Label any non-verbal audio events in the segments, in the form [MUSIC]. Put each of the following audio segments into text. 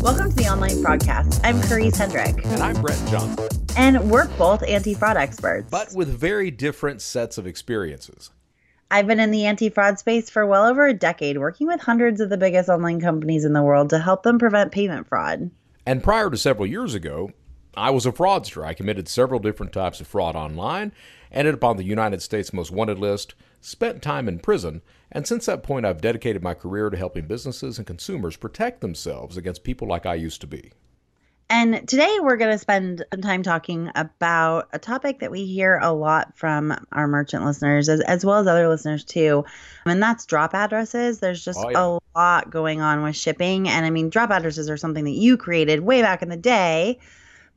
Welcome to the Online FraudCast. I'm Karisse Hendrick. And I'm Brett Johnson. And we're both anti fraud experts. But with very different sets of experiences. I've been in the anti fraud space for well over a decade, working with hundreds of the biggest online companies in the world to help them prevent payment fraud. And prior to several years ago, I was a fraudster. I committed several different types of fraud online, ended up on the United States Most Wanted list, spent time in prison, and since that point, I've dedicated my career to helping businesses and consumers protect themselves against people like I used to be. And today we're going to spend some time talking about a topic that we hear a lot from our merchant listeners, as, as well as other listeners too. And that's drop addresses. There's just oh, yeah. a lot going on with shipping. And I mean, drop addresses are something that you created way back in the day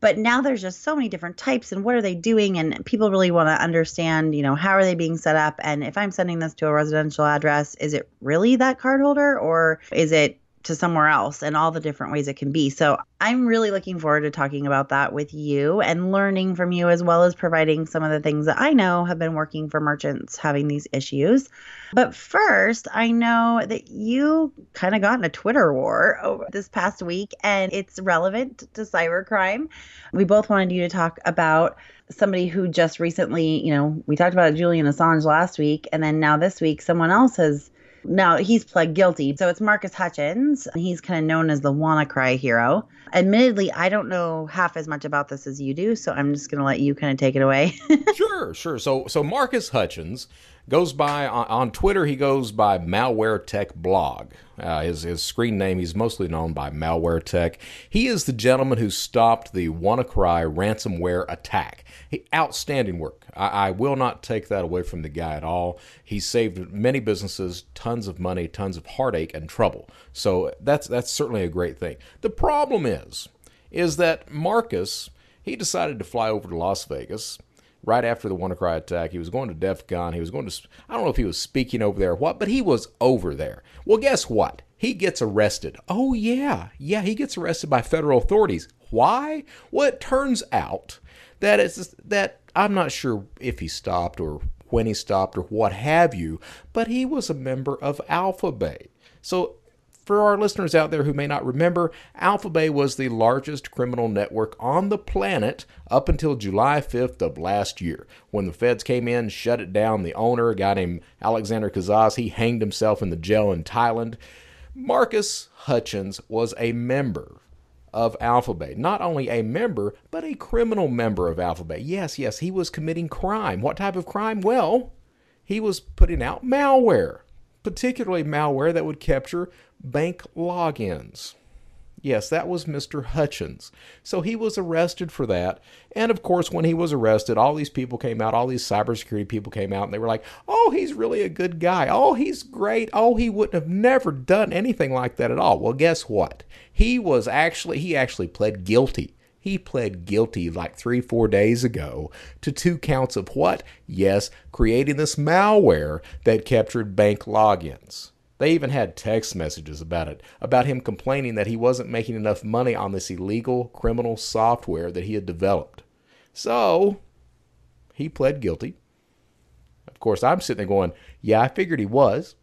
but now there's just so many different types and what are they doing and people really want to understand you know how are they being set up and if i'm sending this to a residential address is it really that card holder or is it to somewhere else and all the different ways it can be. So I'm really looking forward to talking about that with you and learning from you as well as providing some of the things that I know have been working for merchants having these issues. But first, I know that you kind of got in a Twitter war over this past week and it's relevant to cybercrime. We both wanted you to talk about somebody who just recently, you know, we talked about Julian Assange last week and then now this week someone else has now, he's pled guilty. So it's Marcus Hutchins. He's kind of known as the WannaCry hero. Admittedly, I don't know half as much about this as you do, so I'm just going to let you kind of take it away. [LAUGHS] sure, sure. So, so Marcus Hutchins goes by on, on, Twitter. He goes by Malware Tech Blog. Uh, his his screen name. He's mostly known by Malware Tech. He is the gentleman who stopped the WannaCry ransomware attack. He, outstanding work. I, I will not take that away from the guy at all. He saved many businesses tons of money, tons of heartache and trouble. So that's that's certainly a great thing. The problem is, is that Marcus he decided to fly over to Las Vegas right after the WannaCry attack. He was going to DEF CON. He was going to, I don't know if he was speaking over there or what, but he was over there. Well, guess what? He gets arrested. Oh, yeah. Yeah, he gets arrested by federal authorities. Why? Well, it turns out that it's that I'm not sure if he stopped or when he stopped or what have you, but he was a member of Alpha Bay. So for our listeners out there who may not remember, Alphabay was the largest criminal network on the planet up until July 5th of last year. When the feds came in, shut it down, the owner, a guy named Alexander Cazes, he hanged himself in the jail in Thailand. Marcus Hutchins was a member of Alphabay. Not only a member, but a criminal member of Alphabay. Yes, yes, he was committing crime. What type of crime? Well, he was putting out malware particularly malware that would capture bank logins. Yes, that was Mr. Hutchins. So he was arrested for that. And of course, when he was arrested, all these people came out, all these cybersecurity people came out, and they were like, oh, he's really a good guy. Oh, he's great. Oh, he wouldn't have never done anything like that at all. Well, guess what? He was actually, he actually pled guilty he pled guilty like three, four days ago to two counts of what? Yes, creating this malware that captured bank logins. They even had text messages about it, about him complaining that he wasn't making enough money on this illegal criminal software that he had developed. So, he pled guilty. Of course, I'm sitting there going, yeah, I figured he was.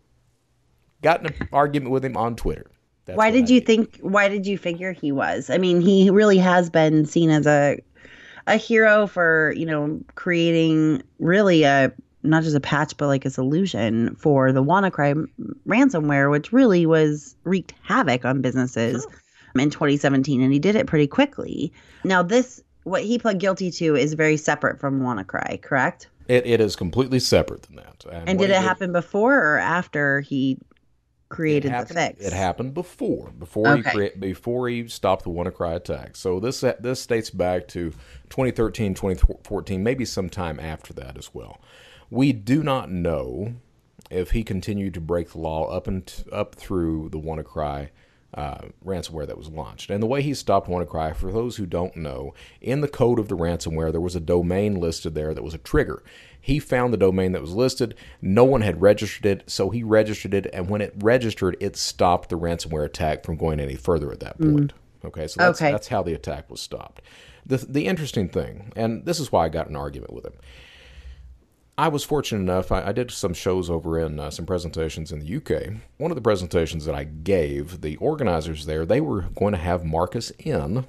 Got in an argument with him on Twitter. That's why did I you mean. think? Why did you figure he was? I mean, he really has been seen as a a hero for you know creating really a not just a patch but like a solution for the WannaCry ransomware, which really was wreaked havoc on businesses in 2017, and he did it pretty quickly. Now, this what he pled guilty to is very separate from WannaCry, correct? It, it is completely separate than that. And, and did it did, happen before or after he created happened, the fix. It happened before, before okay. he before he stopped the WannaCry attack. So this this dates back to 2013, 2014, maybe sometime after that as well. We do not know if he continued to break the law up and up through the WannaCry uh, ransomware that was launched. And the way he stopped WannaCry, for those who don't know, in the code of the ransomware, there was a domain listed there that was a trigger. He found the domain that was listed. No one had registered it, so he registered it. And when it registered, it stopped the ransomware attack from going any further at that point. Mm. Okay, so that's, okay. that's how the attack was stopped. The, the interesting thing, and this is why I got an argument with him. I was fortunate enough, I, I did some shows over in uh, some presentations in the UK. One of the presentations that I gave, the organizers there, they were going to have Marcus in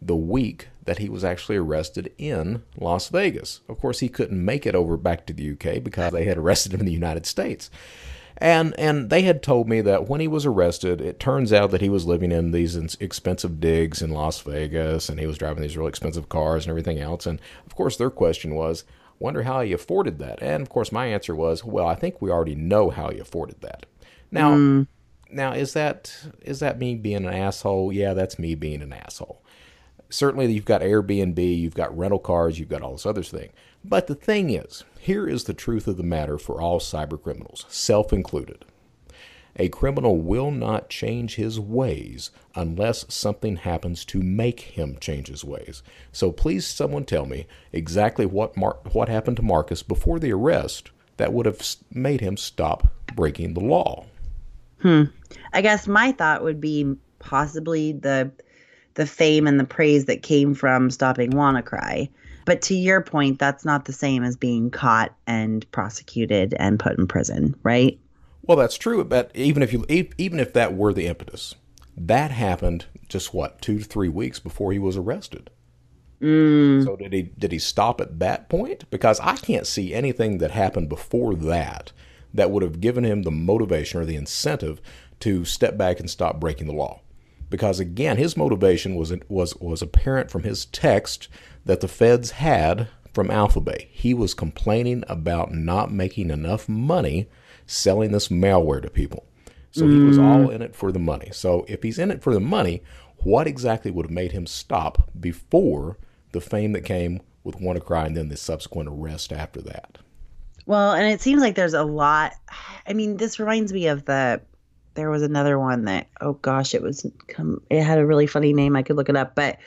the week that he was actually arrested in Las Vegas. Of course, he couldn't make it over back to the UK because they had arrested him in the United States. And and they had told me that when he was arrested, it turns out that he was living in these expensive digs in Las Vegas, and he was driving these real expensive cars and everything else. And of course, their question was, "Wonder how he afforded that?" And of course, my answer was, "Well, I think we already know how he afforded that." Now, mm. now is that is that me being an asshole? Yeah, that's me being an asshole. Certainly, you've got Airbnb, you've got rental cars, you've got all this other thing. But the thing is, here is the truth of the matter for all cyber criminals, self included. A criminal will not change his ways unless something happens to make him change his ways. So please, someone tell me exactly what Mar- what happened to Marcus before the arrest that would have made him stop breaking the law. Hmm. I guess my thought would be possibly the the fame and the praise that came from stopping WannaCry. But to your point, that's not the same as being caught and prosecuted and put in prison, right? Well, that's true. But even if you even if that were the impetus, that happened just what two to three weeks before he was arrested. Mm. So did he did he stop at that point? Because I can't see anything that happened before that that would have given him the motivation or the incentive to step back and stop breaking the law because again, his motivation was was was apparent from his text that the feds had from Alphabay. He was complaining about not making enough money selling this malware to people. So mm. he was all in it for the money. So if he's in it for the money, what exactly would have made him stop before the fame that came with WannaCry and then the subsequent arrest after that? Well, and it seems like there's a lot. I mean, this reminds me of the there was another one that oh gosh, it was it had a really funny name. I could look it up, but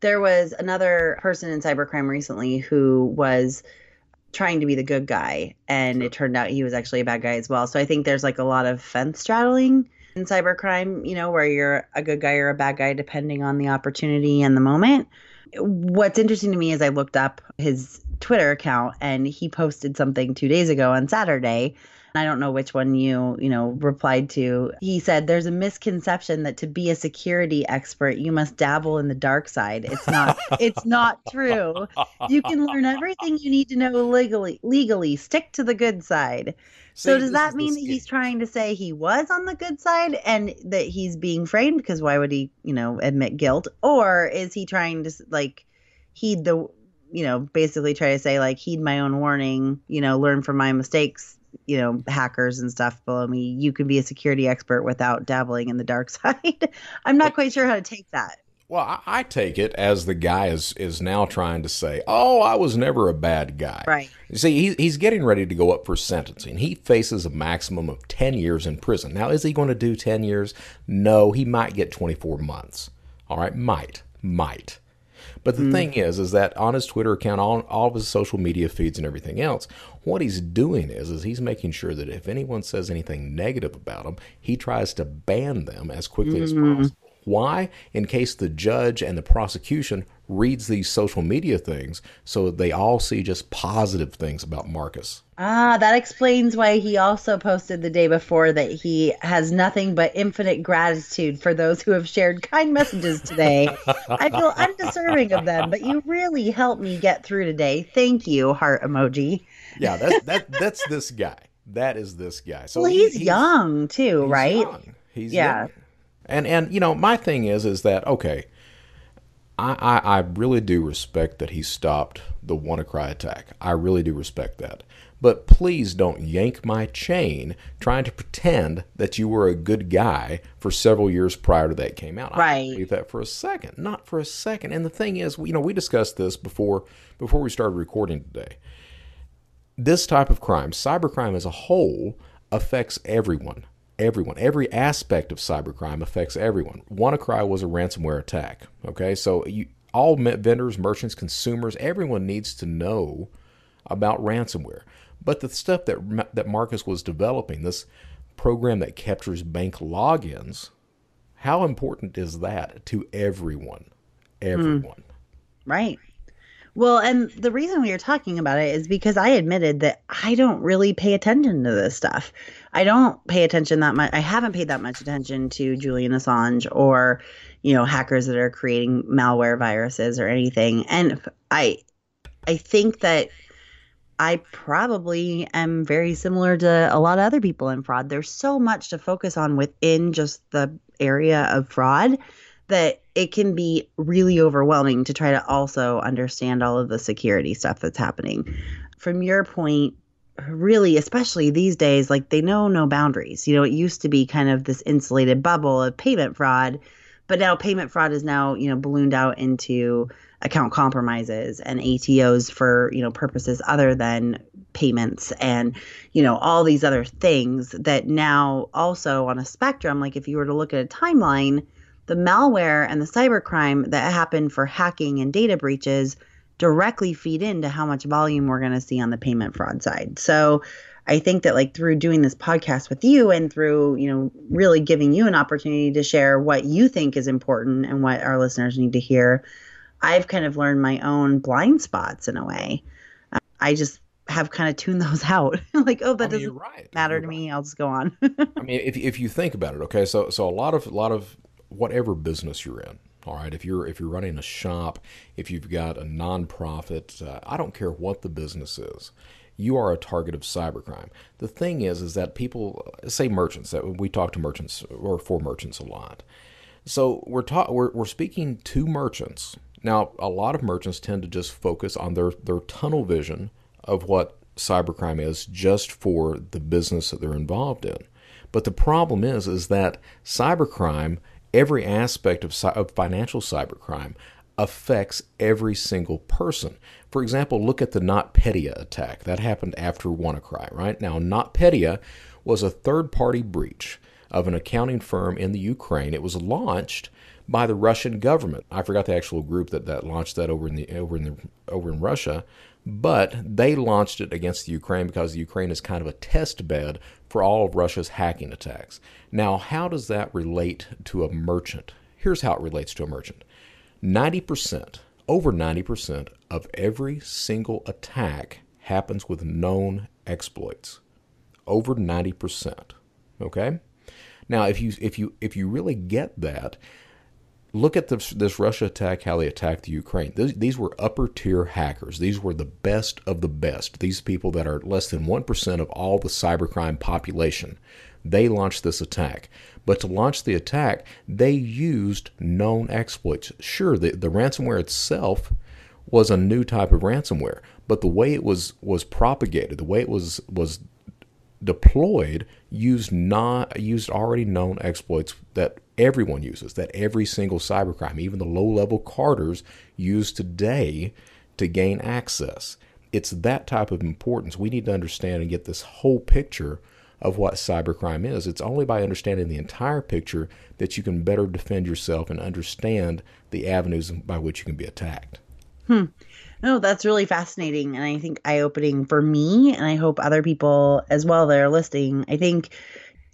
there was another person in cybercrime recently who was trying to be the good guy and it turned out he was actually a bad guy as well. So I think there's like a lot of fence straddling in cybercrime, you know, where you're a good guy or a bad guy depending on the opportunity and the moment. What's interesting to me is I looked up his Twitter account and he posted something 2 days ago on Saturday I don't know which one you, you know, replied to. He said there's a misconception that to be a security expert you must dabble in the dark side. It's not [LAUGHS] it's not true. You can learn everything you need to know legally legally. Stick to the good side. So does that mean that he's trying to say he was on the good side and that he's being framed because why would he, you know, admit guilt? Or is he trying to like heed the you know, basically try to say like heed my own warning, you know, learn from my mistakes you know hackers and stuff below me you can be a security expert without dabbling in the dark [LAUGHS] side. I'm not quite sure how to take that. Well I, take it as the guy is is now trying to say oh i was never a bad guy. Right. You see he, he's getting ready to go up for sentencing. He faces a maximum of 10 years in prison. Now is he going to do 10 years? No he might get 24 months. All right might might but the mm. thing is, is that on his Twitter account, on all of his social media feeds and everything else, what he's doing is, is he's making sure that if anyone says anything negative about him, he tries to ban them as quickly mm. as mm-hmm. possible. Why? In case the judge and the prosecution reads these social media things so they all see just positive things about Marcus. Ah, that explains why he also posted the day before that he has nothing but infinite gratitude for those who have shared kind messages today. I feel undeserving of them, but you really helped me get through today. Thank you, heart emoji. yeah, that's that that's this guy. That is this guy. So well, he's, he's young too, he's right? Young. He's yeah. Young. And and you know, my thing is is that okay, I, I, I really do respect that he stopped the WannaCry attack. I really do respect that. But please don't yank my chain trying to pretend that you were a good guy for several years prior to that came out. Right. I don't believe that for a second. Not for a second. And the thing is, you know, we discussed this before before we started recording today. This type of crime, cybercrime as a whole, affects everyone everyone. Every aspect of cybercrime affects everyone. WannaCry was a ransomware attack. Okay, so you, all vendors, merchants, consumers, everyone needs to know about ransomware. But the stuff that that Marcus was developing, this program that captures bank logins, How important is that to everyone? Everyone. Mm. Right. Well, and the reason we are talking about it is because I admitted that I don't really pay attention to this stuff. I don't pay attention that much. I haven't paid that much attention to Julian Assange or, you know, hackers that are creating malware viruses or anything. And I I think that I probably am very similar to a lot of other people in fraud. There's so much to focus on within just the area of fraud that it can be really overwhelming to try to also understand all of the security stuff that's happening. From your point, really, especially these days, like they know no boundaries. You know, it used to be kind of this insulated bubble of payment fraud, but now payment fraud is now, you know, ballooned out into account compromises and ATOs for, you know, purposes other than payments and, you know, all these other things that now also on a spectrum, like if you were to look at a timeline, the malware and the cybercrime that happened for hacking and data breaches directly feed into how much volume we're going to see on the payment fraud side. So I think that like through doing this podcast with you and through, you know, really giving you an opportunity to share what you think is important and what our listeners need to hear, I've kind of learned my own blind spots in a way. Um, I just have kind of tuned [LAUGHS] those out. [LAUGHS] like, oh, that I mean, doesn't right. matter you're to right. me. I'll just go on. [LAUGHS] I mean, if if you think about it, okay, so so a lot of a lot of whatever business you're in. All right, if you're if you're running a shop, if you've got a nonprofit, uh, I don't care what the business is, you are a target of cybercrime. The thing is, is that people say merchants that we talk to merchants or for merchants a lot. So we're ta- we're, we're speaking to merchants now. A lot of merchants tend to just focus on their their tunnel vision of what cybercrime is, just for the business that they're involved in. But the problem is, is that cybercrime every aspect of, of financial cybercrime affects every single person. For example, look at the NotPetya attack. That happened after WannaCry, right? Now, NotPetya was a third party breach of an accounting firm in the Ukraine. It was launched by the Russian government. I forgot the actual group that, that launched that over in the over in the over in Russia, but they launched it against the Ukraine because the Ukraine is kind of a test bed for all of Russia's hacking attacks. Now, how does that relate to a merchant? Here's how it relates to a merchant 90%, over 90% of every single attack happens with known exploits. Over 90%. Okay? Now, if you if you if you really get that, look at this, this Russia attack, how they attacked the Ukraine. These, these, were upper tier hackers. These were the best of the best. These people that are less than 1% of all the cybercrime population. They launched this attack. But to launch the attack, they used known exploits. Sure, the, the ransomware itself was a new type of ransomware, but the way it was was propagated, the way it was was deployed used not used already known exploits that everyone uses, that every single cybercrime, even the low-level carders, use today to gain access. It's that type of importance. We need to understand and get this whole picture of what cybercrime is. It's only by understanding the entire picture that you can better defend yourself and understand the avenues by which you can be attacked. Hmm. No, that's really fascinating and I think eye opening for me and I hope other people as well that are listening. I think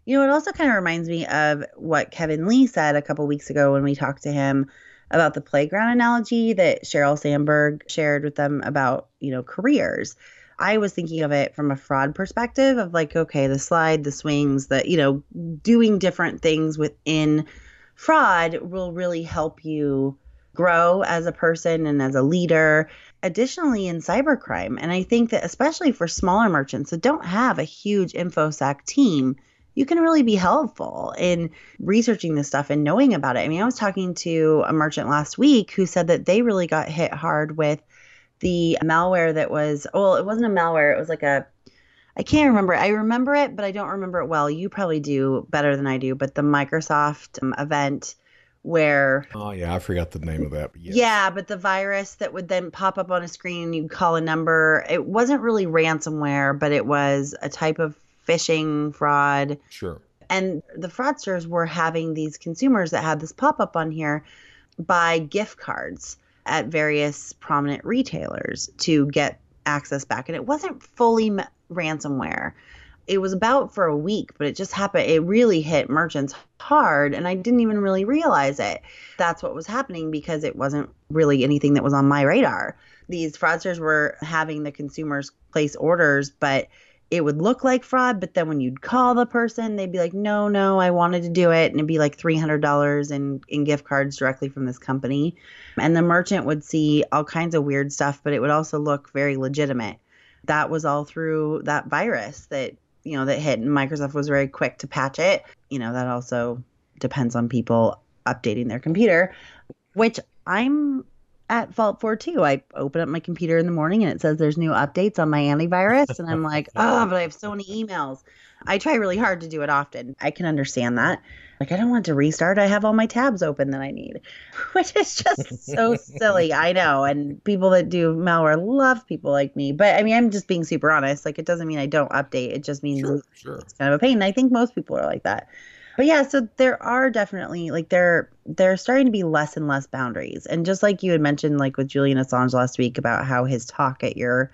you know, it also kind of reminds me of what Kevin Lee said a couple weeks ago when we talked to him about the playground analogy that Sheryl Sandberg shared with them about, you know, careers. I was thinking of it from a fraud perspective of like, okay, the slide, the swings, the, you know, doing different things within fraud will really help you grow as a person and as a leader. Additionally, in cybercrime, and I think that especially for smaller merchants that don't have a huge InfoSec team, you can really be helpful in researching this stuff and knowing about it. I mean, I was talking to a merchant last week who said that they really got hit hard with the malware that was, well, it wasn't a malware, it was like a I can't remember. I remember it, but I don't remember it well. You probably do better than I do. But the Microsoft um, event where oh yeah i forgot the name of that but yes. yeah but the virus that would then pop up on a screen and you call a number it wasn't really ransomware but it was a type of phishing fraud sure and the fraudsters were having these consumers that had this pop up on here buy gift cards at various prominent retailers to get access back and it wasn't fully ransomware it was about for a week, but it just happened. It really hit merchants hard, and I didn't even really realize it. That's what was happening because it wasn't really anything that was on my radar. These fraudsters were having the consumers place orders, but it would look like fraud. But then when you'd call the person, they'd be like, no, no, I wanted to do it. And it'd be like $300 in, in gift cards directly from this company. And the merchant would see all kinds of weird stuff, but it would also look very legitimate. That was all through that virus that you know that hit and microsoft was very quick to patch it you know that also depends on people updating their computer which i'm at fault for too i open up my computer in the morning and it says there's new updates on my antivirus and i'm like [LAUGHS] oh but i have so many emails i try really hard to do it often i can understand that like I don't want to restart. I have all my tabs open that I need, [LAUGHS] which is just so silly. I know. And people that do malware love people like me. But I mean, I'm just being super honest. Like it doesn't mean I don't update. It just means sure, sure. it's kind of a pain. And I think most people are like that. But yeah, so there are definitely like there there's starting to be less and less boundaries. And just like you had mentioned like with Julian Assange last week about how his talk at your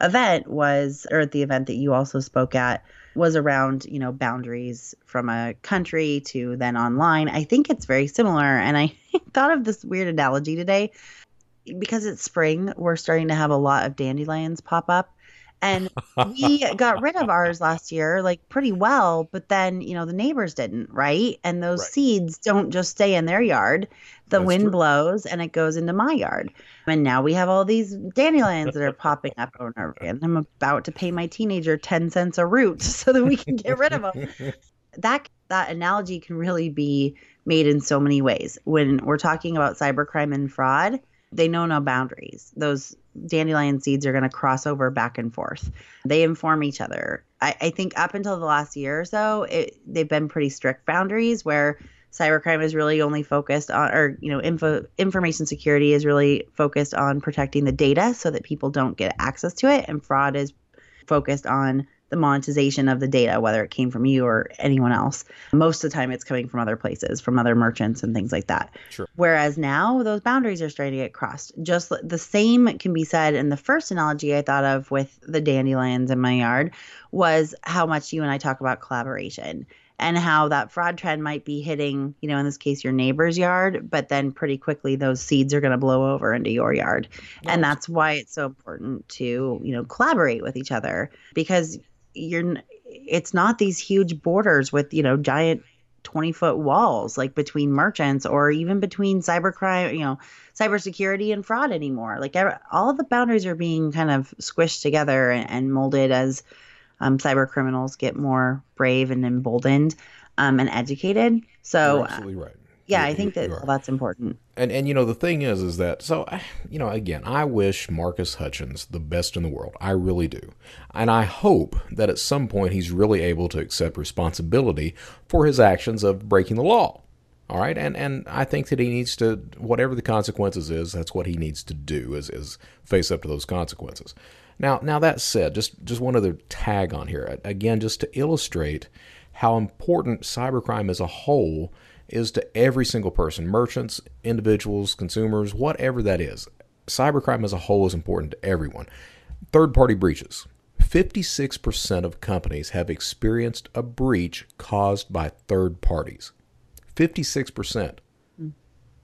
event was or at the event that you also spoke at was around, you know, boundaries from a country to then online. I think it's very similar. And I [LAUGHS] thought of this weird analogy today because it's spring, we're starting to have a lot of dandelions pop up. And we [LAUGHS] got rid of ours last year, like pretty well, but then, you know, the neighbors didn't, right? And those right. seeds don't just stay in their yard. The That's wind true. blows and it goes into my yard. And now we have all these dandelions that are popping up over and I'm about to pay my teenager 10 cents a root [LAUGHS] so that we can get rid of them. [LAUGHS] that that analogy can really be made in so many ways. When we're talking about cybercrime and fraud, they know no boundaries. Those dandelion seeds are going to cross over back and forth. They inform each other. I, I think up until the last year or so, it, they've been pretty strict boundaries where cybercrime is really only focused on, or you know, info information security is really focused on protecting the data so that people don't get access to it, and fraud is focused on the monetization of the data, whether it came from you or anyone else. Most of the time, it's coming from other places, from other merchants and things like that. Sure. Whereas now, those boundaries are starting to get crossed. Just the same can be said in the first analogy I thought of with the dandelions in my yard was how much you and I talk about collaboration and how that fraud trend might be hitting, you know, in this case, your neighbor's yard, but then pretty quickly those seeds are going to blow over into your yard. And that's why it's so important to, you know, collaborate with each other because you're it's not these huge borders with you know giant 20 foot walls like between merchants or even between cybercrime you know cybersecurity and fraud anymore. Like all the boundaries are being kind of squished together and, and molded as um, cyber criminals get more brave and emboldened um, and educated. So You're absolutely right yeah, I think that well, that's important. And and you know the thing is is that so you know again I wish Marcus Hutchins the best in the world. I really do. And I hope that at some point he's really able to accept responsibility for his actions of breaking the law. All right? And and I think that he needs to whatever the consequences is, that's what he needs to do is is face up to those consequences. Now now that said, just just one other tag on here. Again just to illustrate how important cybercrime as a whole is to every single person merchants, individuals, consumers, whatever that is. Cybercrime as a whole is important to everyone. Third party breaches. 56% of companies have experienced a breach caused by third parties. 56%. Hmm.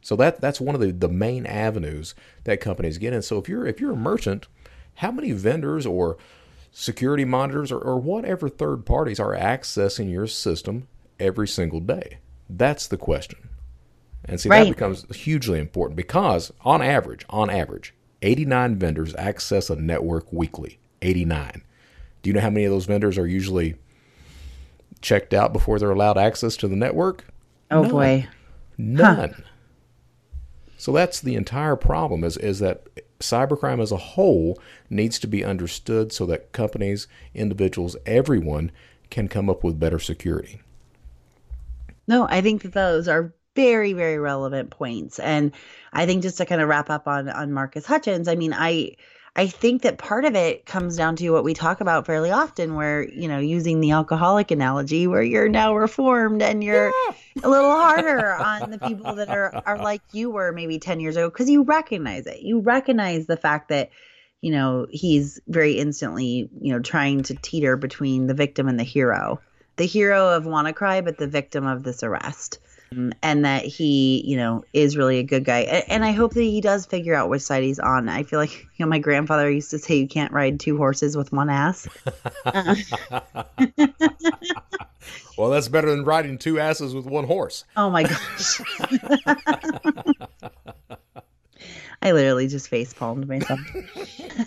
So that that's one of the, the main avenues that companies get in. So if you're if you're a merchant, how many vendors or security monitors or, or whatever third parties are accessing your system every single day? That's the question. And see, right. that becomes hugely important because, on average, on average, 89 vendors access a network weekly. 89. Do you know how many of those vendors are usually checked out before they're allowed access to the network? Oh None. boy. None. Huh. So that's the entire problem is, is that cybercrime as a whole needs to be understood so that companies, individuals, everyone can come up with better security. No, I think that those are very, very relevant points. And I think just to kind of wrap up on on Marcus Hutchins, I mean, I I think that part of it comes down to what we talk about fairly often, where, you know, using the alcoholic analogy, where you're now reformed and you're yeah. a little harder [LAUGHS] on the people that are, are like you were maybe 10 years ago, because you recognize it. You recognize the fact that you know, he's very instantly, you know, trying to teeter between the victim and the hero. The hero of WannaCry, but the victim of this arrest. Um, and that he, you know, is really a good guy. And, and I hope that he does figure out which side he's on. I feel like, you know, my grandfather used to say you can't ride two horses with one ass. [LAUGHS] well, that's better than riding two asses with one horse. Oh my gosh. [LAUGHS] I literally just face palmed myself.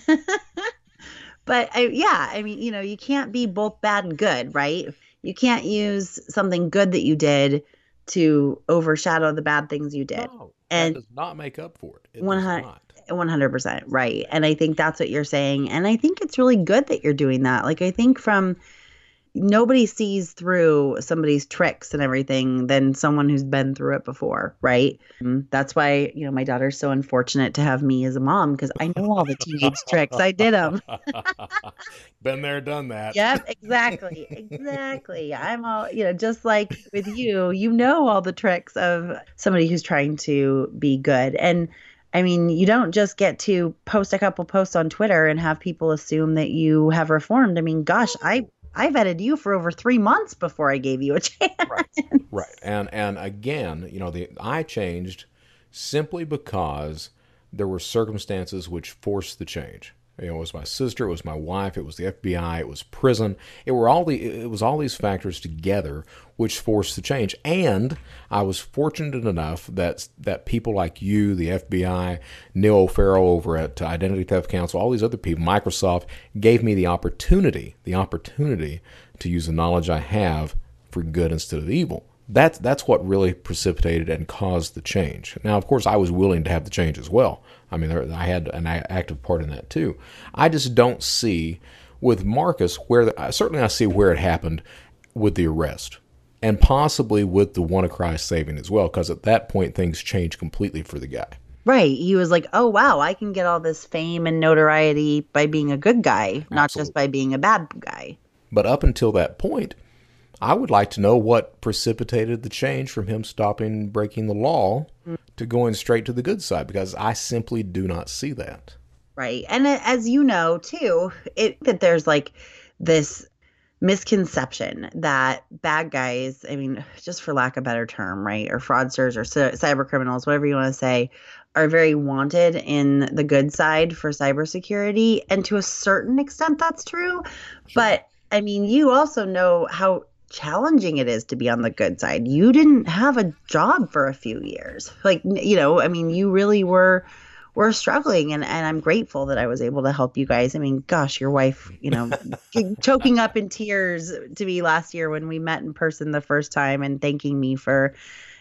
[LAUGHS] but I, yeah, I mean, you know, you can't be both bad and good, right? You can't use something good that you did to overshadow the bad things you did. No, and does not make up for it. it 100% right. And I think that's what you're saying. And I think it's really good that you're doing that. Like, I think from nobody sees through somebody's tricks and everything than someone who's been through it before, right? Mm, that's why, you know, my daughter's so unfortunate to have me as a mom because I know all the teenage tricks. I did them. [LAUGHS] been there, done that. Yep, exactly. Exactly. I'm all, you know, just like with you, you know all the tricks of somebody who's trying to be good. And I mean, you don't just get to post a couple posts on Twitter and have people assume that you have reformed. I mean, gosh, I I vetted you for over three months before I gave you a [LAUGHS] chance. Right. Right. And and again, you know, the I changed simply because there were circumstances which forced the change. You know, it was my sister, it was my wife, it was the FBI, it was prison. It were all the it was all these factors together which forced the change. And I was fortunate enough that that people like you, the FBI, Neal O'Farrell over at Identity Theft Council, all these other people, Microsoft, gave me the opportunity, the opportunity to use the knowledge I have for good instead of evil. That's that's what really precipitated and caused the change. Now, of course, I was willing to have the change as well. I mean, I had an active part in that too. I just don't see with Marcus where the, certainly I see where it happened with the arrest and possibly with the WannaCry saving as well, because at that point things changed completely for the guy. Right. He was like, oh, wow, I can get all this fame and notoriety by being a good guy, not Absolutely. just by being a bad guy. But up until that point, I would like to know what precipitated the change from him stopping breaking the law to going straight to the good side because I simply do not see that. Right. And uh, as you know, too, it that there's like this misconception that bad guys, I mean, just for lack of a better term, right, or fraudsters or cyber criminals, whatever you want to say, are very wanted in the good side for cybersecurity. And to a certain extent, that's true. Sure. But I mean, you also know how challenging it is to be on the good side. You didn't have a job for a few years. Like, you know, I mean, you really were were struggling and, and I'm grateful that I was able to help you guys. I mean, gosh, your wife, you know, [LAUGHS] choking up in tears to me last year when we met in person the first time and thanking me for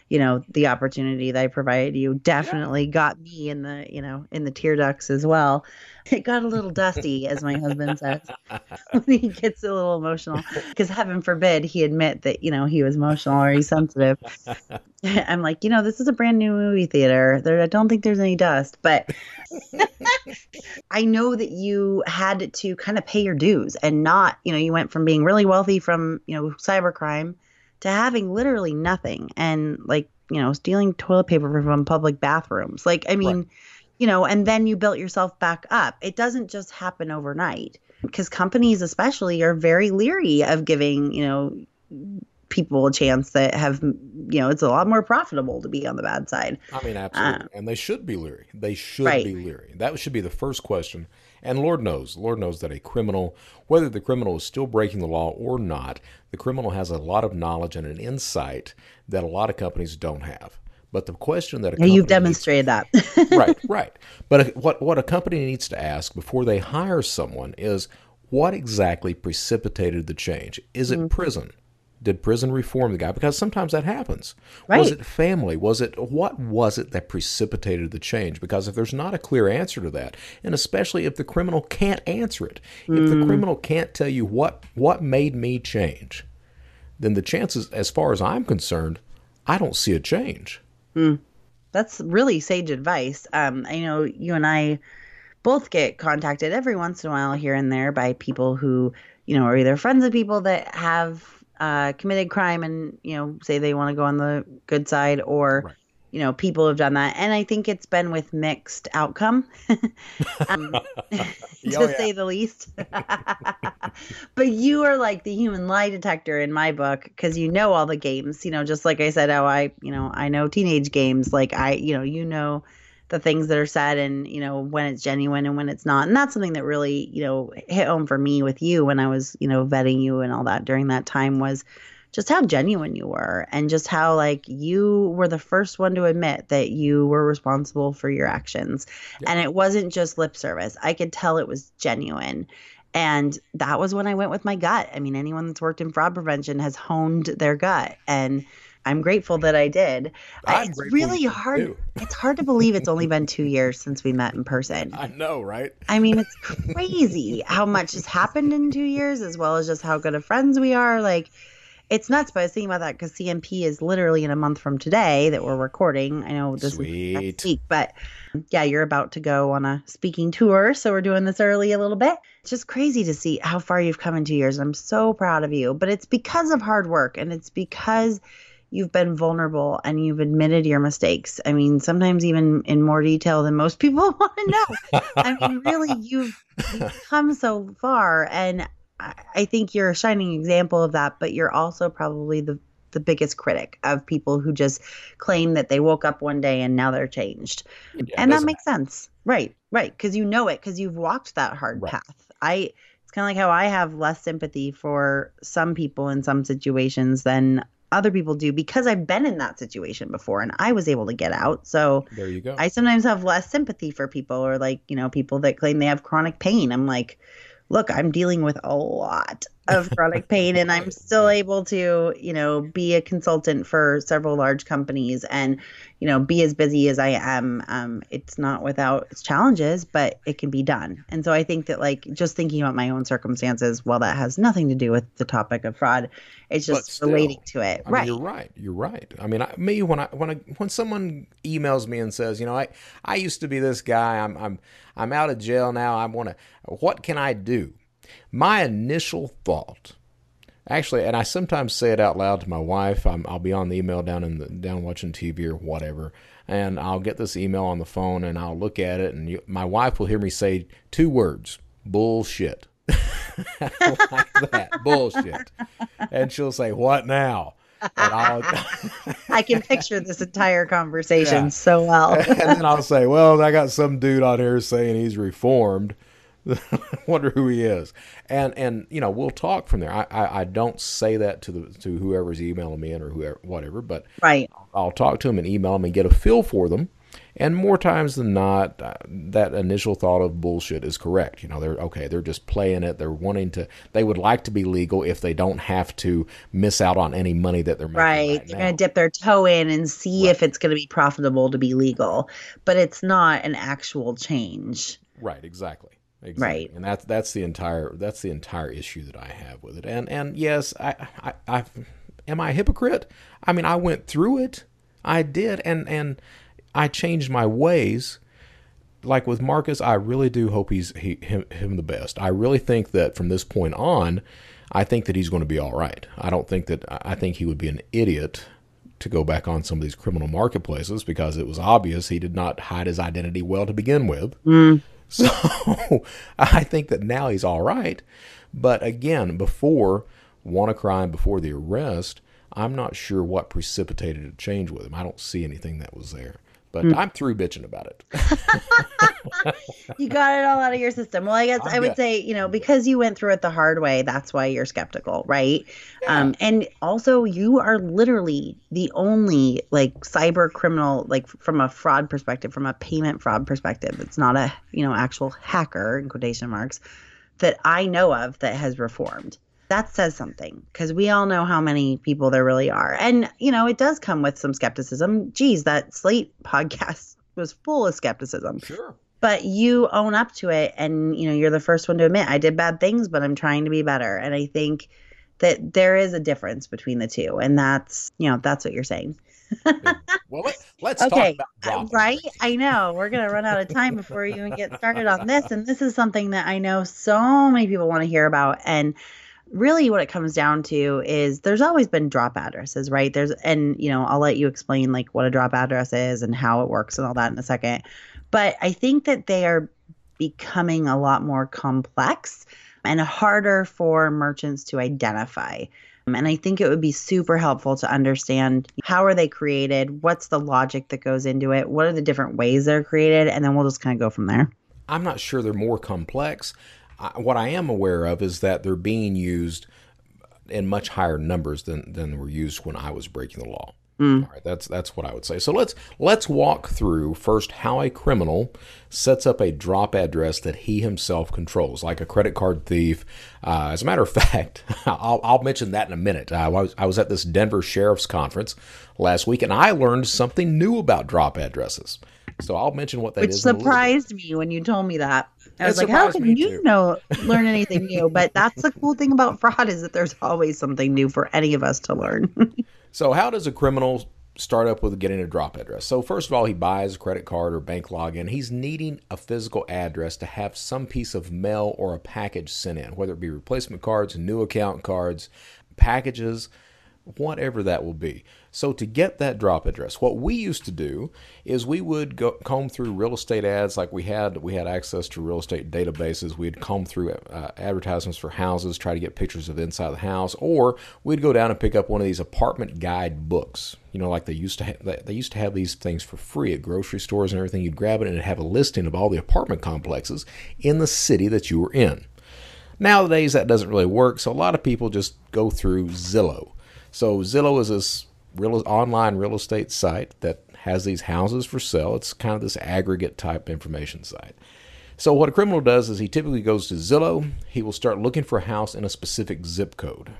you know the opportunity that I provided you definitely yeah. got me in the you know in the tear ducts as well. It got a little dusty, as my husband says, [LAUGHS] when he gets a little emotional. Because heaven forbid he admit that you know he was emotional or he's sensitive. [LAUGHS] I'm like, you know, this is a brand new movie theater. There, I don't think there's any dust, but [LAUGHS] I know that you had to kind of pay your dues and not, you know, you went from being really wealthy from you know cybercrime to having literally nothing and like you know stealing toilet paper from public bathrooms like i mean right. You know and then you built yourself back up. It doesn't just happen overnight because companies especially are very leery of giving you know people a chance that have you know it's a lot more profitable to be on the bad side. I mean absolutely. Uh, and they should be leery. They should right. be leery. That should be the first question. And Lord knows, Lord knows that a criminal, whether the criminal is still breaking the law or not, the criminal has a lot of knowledge and an insight that a lot of companies don't have. But the question that a you've demonstrated needs, that, [LAUGHS] right, [LAUGHS] right. But what what a company needs to ask before they hire someone is what exactly precipitated the change? Is it mm-hmm. prison? Did prison reform the guy? Because sometimes that happens. Right. Was it family? Was it what was it that precipitated the change? Because if there's not a clear answer to that, and especially if the criminal can't answer it, mm. if the mm. criminal can't tell you what what made me change, then the chances, as far as I'm concerned, I don't see a change. Mm. That's really sage advice. Um, I know you and I both get contacted every once in a while here and there by people who, you know, are either friends of people that have uh, committed crime and you know say they want to go on the good side or right. You know, people have done that. And I think it's been with mixed outcome, [LAUGHS] um, [LAUGHS] to oh, yeah. say the least. [LAUGHS] but you are like the human lie detector in my book because you know all the games, you know, just like I said, how I, you know, I know teenage games. Like I, you know, you know the things that are said and, you know, when it's genuine and when it's not. And that's something that really, you know, hit home for me with you when I was, you know, vetting you and all that during that time was just how genuine you were and just how like you were the first one to admit that you were responsible for your actions. Yeah. and it wasn't just lip service. I could tell it was genuine. And that was when i went with my gut. I mean anyone that's worked in fraud prevention has honed their gut. And i'm grateful that i did. I'm it's really hard [LAUGHS] it's hard to believe it's only been two years since we met in person. I know right? I mean it's crazy how much has happened in two years as well as just how good of friends we are. Like it's nuts, but I was thinking about that because CNP is literally in a month from today that we're recording. I know this Sweet. is next week, but yeah, you're about to go on a speaking tour, so we're doing this early a little bit. It's just crazy to see how far you've come in two years. I'm so proud of you, but it's because of hard work and it's because you've been vulnerable and you've admitted your mistakes. I mean, sometimes even in more detail than most people [LAUGHS] want to know. I mean, really, you've, you've come so far, and I think you're a shining example of that, but you're also probably the the biggest critic of people who just claim that they woke up one day and now they're changed. Yeah, and that makes sense. Right. Right, because you know it because you've walked that hard right. path. I it's kind of like how I have less sympathy for some people in some situations than other people do because I've been in that situation before and I was able to get out. So there you go. I sometimes have less sympathy for people or like, you know, people that claim they have chronic pain. I'm like, look, I'm dealing with a lot of chronic pain and I'm still able to, you know, be a consultant for several large companies and, you know, be as busy as I am. Um, it's not without its challenges, but it can be done. And so I think that like just thinking about my own circumstances, while that has nothing to do with the topic of fraud, it's just still, relating to it. I right. Mean, you're right. You're right. I mean, I, me when I when I when someone emails me and says, you know, I I used to be this guy. I'm I'm I'm out of jail now. I want to. What can I do? My initial thought, actually, and I sometimes say it out loud to my wife. i will be on the email down in the down watching TV or whatever, and I'll get this email on the phone and I'll look at it, and you, my wife will hear me say two words: bullshit. [LAUGHS] like that bullshit, and she'll say, "What now?" [LAUGHS] [LAUGHS] I can picture this entire conversation yeah. so well. and then I'll say, "Well, I got some dude on here saying he's reformed." [LAUGHS] wonder who he is. And and you know we'll talk from there. I, I, I don't say that to the to whoever's emailing me in or whoever whatever but right. I'll talk to them and email them and get a feel for them. And more times than not uh, that initial thought of bullshit is correct. You know they're okay they're just playing it. They're wanting to they would like to be legal if they don't have to miss out on any money that they're making right, right they're going to dip their toe in and see right. if it's going to be profitable to be legal. But it's not an actual change. Right. Exactly Exactly. Right. And that's that's the entire that's the entire issue that I have with it. And and yes, I I, I am I a hypocrite? I mean, I went through it. I did and and I changed my ways. Like with Marcus, I really do hope he's he, him, him the best. I really think that from this point on, I think that he's going to be all right. I don't think that I think he would be an idiot to go back on some of these criminal marketplaces because it was obvious he did not hide his identity well to begin with. Mm. [LAUGHS] So I think that now he's all right. But again, before WannaCry, before the arrest, I'm not sure what precipitated a change with him. I don't see anything that was there. But mm. I'm through bitching about it. [LAUGHS] [LAUGHS] you got it all out of your system. Well, I guess i i would say, you know, because you went through it the hard way, that's why you're skeptical, right? Yeah. Um, and also, you are literally the only like cyber criminal, like from a fraud perspective, from a payment fraud perspective. It's not a, you know, actual hacker in quotation marks that I know of that has reformed that says something because we all know how many people there really are. And, you know, it does come with some skepticism. Geez, that Slate [LAUGHS] podcast was full of skepticism. Sure. But you own up to it and, you know, you're the first one to admit I did bad things, but I'm trying to be better. And I think that there is a difference between the two. And that's, you know, that's what you're saying. well, let, us okay. Uh, right? I know we're gonna run out of time before we even get started on this, and this is something that I know so many people want to hear about. And really what it comes down to is there's always been drop addresses, right? There's and you know, I'll let you explain like what a drop address is and how it works and all that in a second. But I think that they are becoming a lot more complex and harder for merchants to identify. And I think it would be super helpful to understand how are they created, what's the logic that goes into it, what are the different ways they're created, and then we'll just kind of go from there. I'm not sure they're more complex. I, what I am aware of is that they're being used in much higher numbers than than were used when I was breaking the law. Mm. All right, that's that's what I would say. So let's let's walk through first how a criminal sets up a drop address that he himself controls, like a credit card thief. Uh, as a matter of [LAUGHS] fact, I'll, I'll, mention that in a minute. I, was, I was at this Denver Sheriff's Conference last week, and I learned something new about drop addresses. So I'll mention what that Which is. surprised me when you told me that. I was like, how can you too. know learn [LAUGHS] anything new? But that's the cool thing about fraud is that there's always something new for any of us to learn. [LAUGHS] So, how does a criminal start up with getting a drop address? So, first of all, he buys a credit card or bank login. He's needing a physical address to have some piece of mail or a package sent in, whether it be replacement cards, new account cards, packages, whatever that will be. So to get that drop address, what we used to do is we would go comb through real estate ads like we had we had access to real estate databases. We'd comb through uh, advertisements for houses, try to get pictures of inside the house, or we'd go down and pick up one of these apartment guide books. You know, like they used to ha- they used to have these things for free at grocery stores and everything. You'd grab it and it'd have a listing of all the apartment complexes in the city that you were in. Nowadays, that doesn't really work, so a lot of people just go through Zillow. So Zillow is this real online real estate site that has these houses for sale. It's kind of this aggregate type information site. So what a criminal does is he typically goes to Zillow. He will start looking for a house in a specific zip code.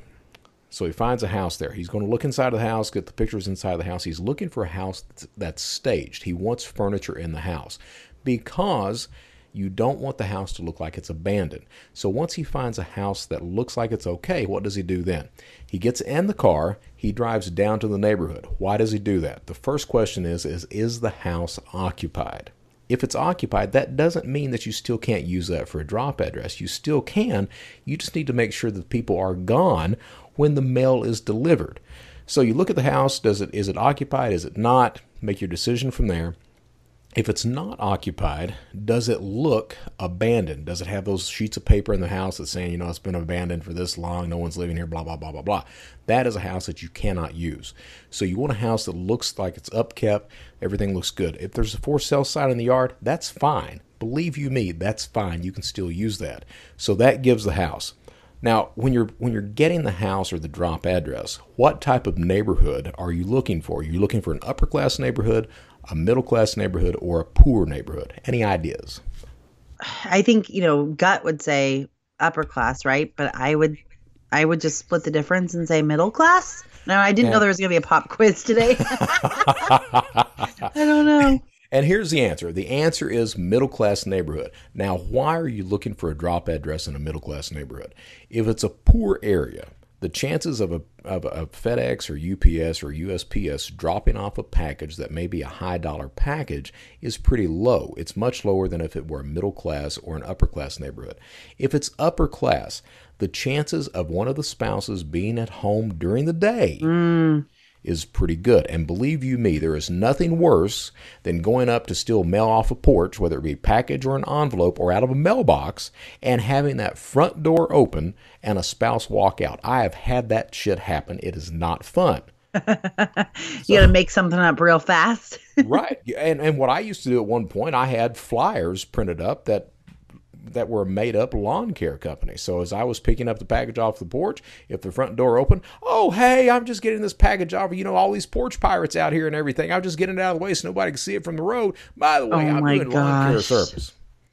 So he finds a house there. He's going to look inside of the house, get the pictures inside of the house. He's looking for a house that's staged. He wants furniture in the house because you don't want the house to look like it's abandoned. So once he finds a house that looks like it's okay, what does he do then? He gets in the car, he drives down to the neighborhood. Why does he do that? The first question is is is the house occupied? If it's occupied, that doesn't mean that you still can't use that for a drop address. You still can. You just need to make sure that people are gone when the mail is delivered. So you look at the house, does it is it occupied? Is it not? Make your decision from there. If it's not occupied, does it look abandoned? Does it have those sheets of paper in the house that's saying, you know, it's been abandoned for this long, no one's living here, blah, blah, blah, blah, blah? That is a house that you cannot use. So you want a house that looks like it's upkept, everything looks good. If there's a for sale sign in the yard, that's fine. Believe you me, that's fine. You can still use that. So that gives the house. Now, when you're when you're getting the house or the drop address, what type of neighborhood are you looking for? Are you looking for an upper class neighborhood, a middle class neighborhood, or a poor neighborhood? Any ideas? I think you know gut would say upper class, right? But I would I would just split the difference and say middle class. No, I didn't yeah. know there was going to be a pop quiz today. [LAUGHS] [LAUGHS] I don't know. And here's the answer. The answer is middle class neighborhood. Now, why are you looking for a drop address in a middle class neighborhood? If it's a poor area, the chances of a, of a FedEx or UPS or USPS dropping off a package that may be a high dollar package is pretty low. It's much lower than if it were a middle class or an upper class neighborhood. If it's upper class, the chances of one of the spouses being at home during the day mm is pretty good. And believe you me, there is nothing worse than going up to steal mail off a porch, whether it be a package or an envelope or out of a mailbox, and having that front door open and a spouse walk out. I have had that shit happen. It is not fun. [LAUGHS] you so, got to make something up real fast. [LAUGHS] right. And, and what I used to do at one point, I had flyers printed up that that were made up lawn care company. So as I was picking up the package off the porch, if the front door opened, oh hey, I'm just getting this package off. You know, all these porch pirates out here and everything. I'm just getting it out of the way so nobody can see it from the road. By the way, oh I'm doing gosh. lawn care service.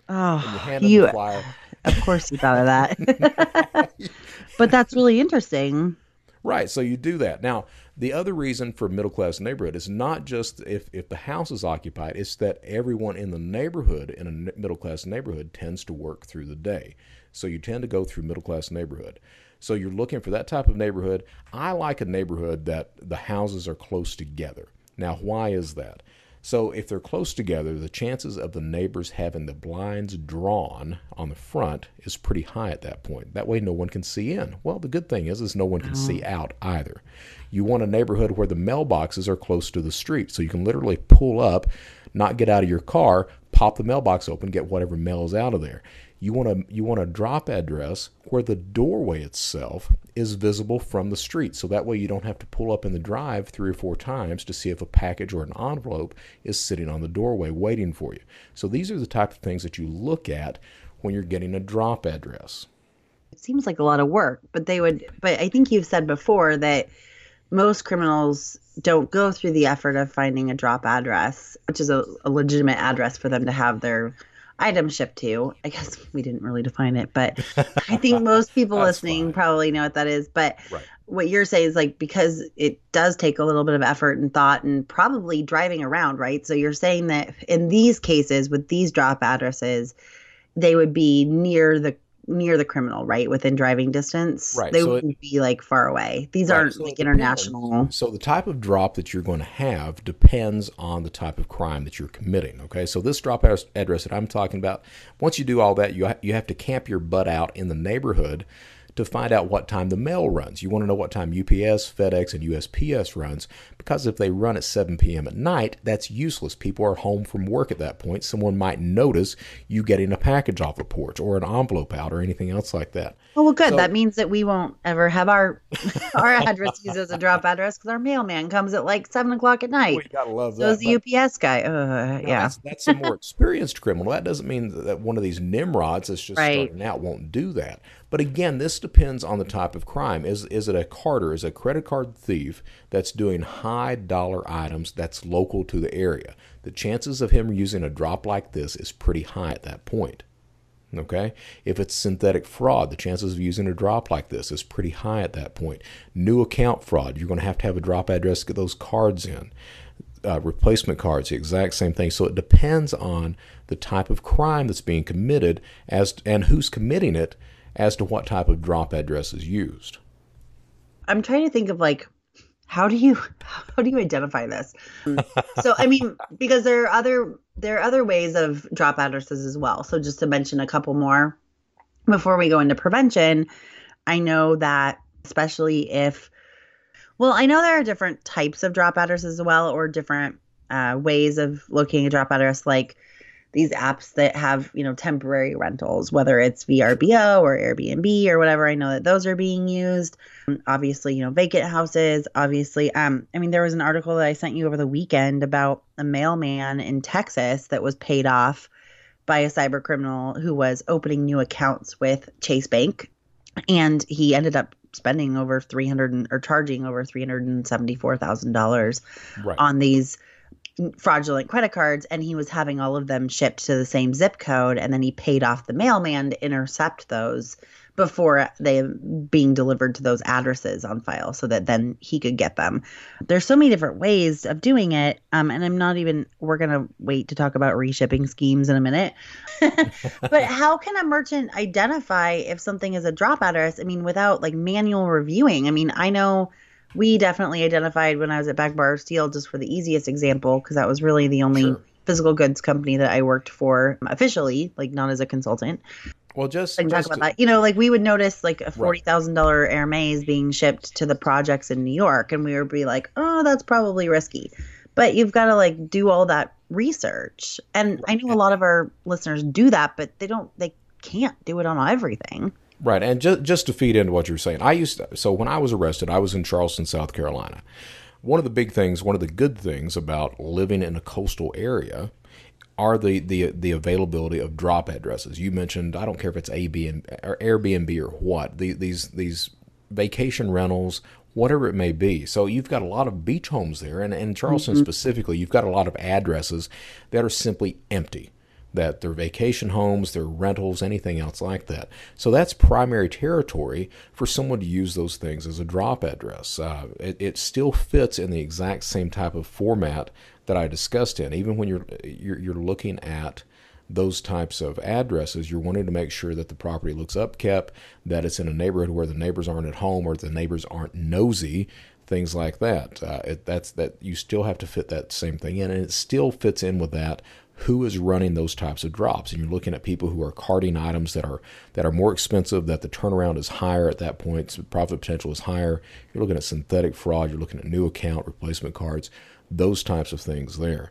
Oh, you, of course you thought of that. [LAUGHS] [LAUGHS] but that's really interesting. Right. So you do that. Now, the other reason for middle class neighborhood is not just if, if the house is occupied, it's that everyone in the neighborhood, in a middle class neighborhood, tends to work through the day. So you tend to go through middle class neighborhood. So you're looking for that type of neighborhood. I like a neighborhood that the houses are close together. Now, why is that? So if they're close together, the chances of the neighbors having the blinds drawn on the front is pretty high at that point. That way no one can see in. Well, the good thing is is no one can see oh. out either. You want a neighborhood where the mailboxes are close to the street so you can literally pull up, not get out of your car, pop the mailbox open, get whatever mail is out of there. You want to you want a drop address where the doorway itself is visible from the street. So that way you don't have to pull up in the drive three or four times to see if a package or an envelope is sitting on the doorway waiting for you. So these are the type of things that you look at when you're getting a drop address. It seems like a lot of work, but they would but I think you've said before that most criminals don't go through the effort of finding a drop address, which is a, a legitimate address for them to have their item shipped to. I guess we didn't really define it, but [LAUGHS] I think most people listening fine. probably know what that is. But right. what you're saying is like because it does take a little bit of effort and thought and probably driving around, right? So you're saying that in these cases with these drop addresses, they would be near the near the criminal, right? Within driving distance. Right. They so wouldn't it, be like far away. These right, aren't so like international. So the type of drop that you're going to have depends on the type of crime that you're committing. Okay. So this drop address that I'm talking about, once you do all that, you, ha- you have to camp your butt out in the neighborhood to find out what time the mail runs. You want to know what time UPS, FedEx, and USPS runs because if they run at 7 p.m. at night, that's useless. People are home from work at that point. Someone might notice you getting a package off the porch or an envelope out or anything else like that. Oh, well, good. So, that means that we won't ever have our [LAUGHS] our address used as a drop address because our mailman comes at like seven o'clock at night. We gotta love that. So the UPS guy. Uh, yeah, that's, that's a more experienced criminal. That doesn't mean that one of these nimrods that's just right. starting out won't do that. But again, this depends on the type of crime. Is is it a carder? Is a credit card thief that's doing high dollar items that's local to the area? The chances of him using a drop like this is pretty high at that point. Okay? If it's synthetic fraud, the chances of using a drop like this is pretty high at that point. New account fraud, you're going to have to have a drop address to get those cards in. Uh, replacement cards, the exact same thing. So it depends on the type of crime that's being committed as and who's committing it as to what type of drop address is used. I'm trying to think of like how do you [LAUGHS] how do you identify this? so I mean, because there are other there are other ways of drop addresses as well. So just to mention a couple more before we go into prevention, I know that especially if well, I know there are different types of drop addresses as well, or different uh, ways of locating a drop address, like these apps that have you know temporary rentals whether it's vrbo or airbnb or whatever i know that those are being used obviously you know vacant houses obviously um i mean there was an article that i sent you over the weekend about a mailman in texas that was paid off by a cyber criminal who was opening new accounts with chase bank and he ended up spending over 300 or charging over $374,000 right. on these fraudulent credit cards and he was having all of them shipped to the same zip code and then he paid off the mailman to intercept those before they being delivered to those addresses on file so that then he could get them. There's so many different ways of doing it um, and i'm not even we're going to wait to talk about reshipping schemes in a minute. [LAUGHS] But how can a merchant identify if something is a drop address? I mean without like manual reviewing. I mean i know we definitely identified when I was at Back Bar Steel, just for the easiest example, because that was really the only sure. physical goods company that I worked for officially, like not as a consultant. Well, just just talk about that. You know, like we would notice like a forty thousand right. dollar Hermes being shipped to the projects in New York, and we would be like, "Oh, that's probably risky," but you've got to like do all that research. And right. I know a lot of our listeners do that, but they don't. They can't do it on everything. Right, and just just to feed into what you're saying, I used to, so when I was arrested, I was in Charleston, South Carolina. One of the big things, one of the good things about living in a coastal area are the the the availability of drop addresses. You mentioned I don't care if it's Airbnb or Airbnb or what the, these these vacation rentals, whatever it may be. So you've got a lot of beach homes there, and in Charleston mm-hmm. specifically, you've got a lot of addresses that are simply empty that their vacation homes, their rentals, anything else like that. So that's primary territory for someone to use those things as a drop address. Uh, it, it, still fits in the exact same type of format that I discussed in. Even when you're you're, you're looking at those types of addresses, you're wanting to make sure that the property looks upkept, that it's in a neighborhood where the neighbors aren't at home or the neighbors aren't nosy, things like that. Uh, it, that's that you still have to fit that same thing in, and it still fits in with that. Who is running those types of drops? And you're looking at people who are carding items that are that are more expensive, that the turnaround is higher at that point, so profit potential is higher. You're looking at synthetic fraud. You're looking at new account replacement cards, those types of things there.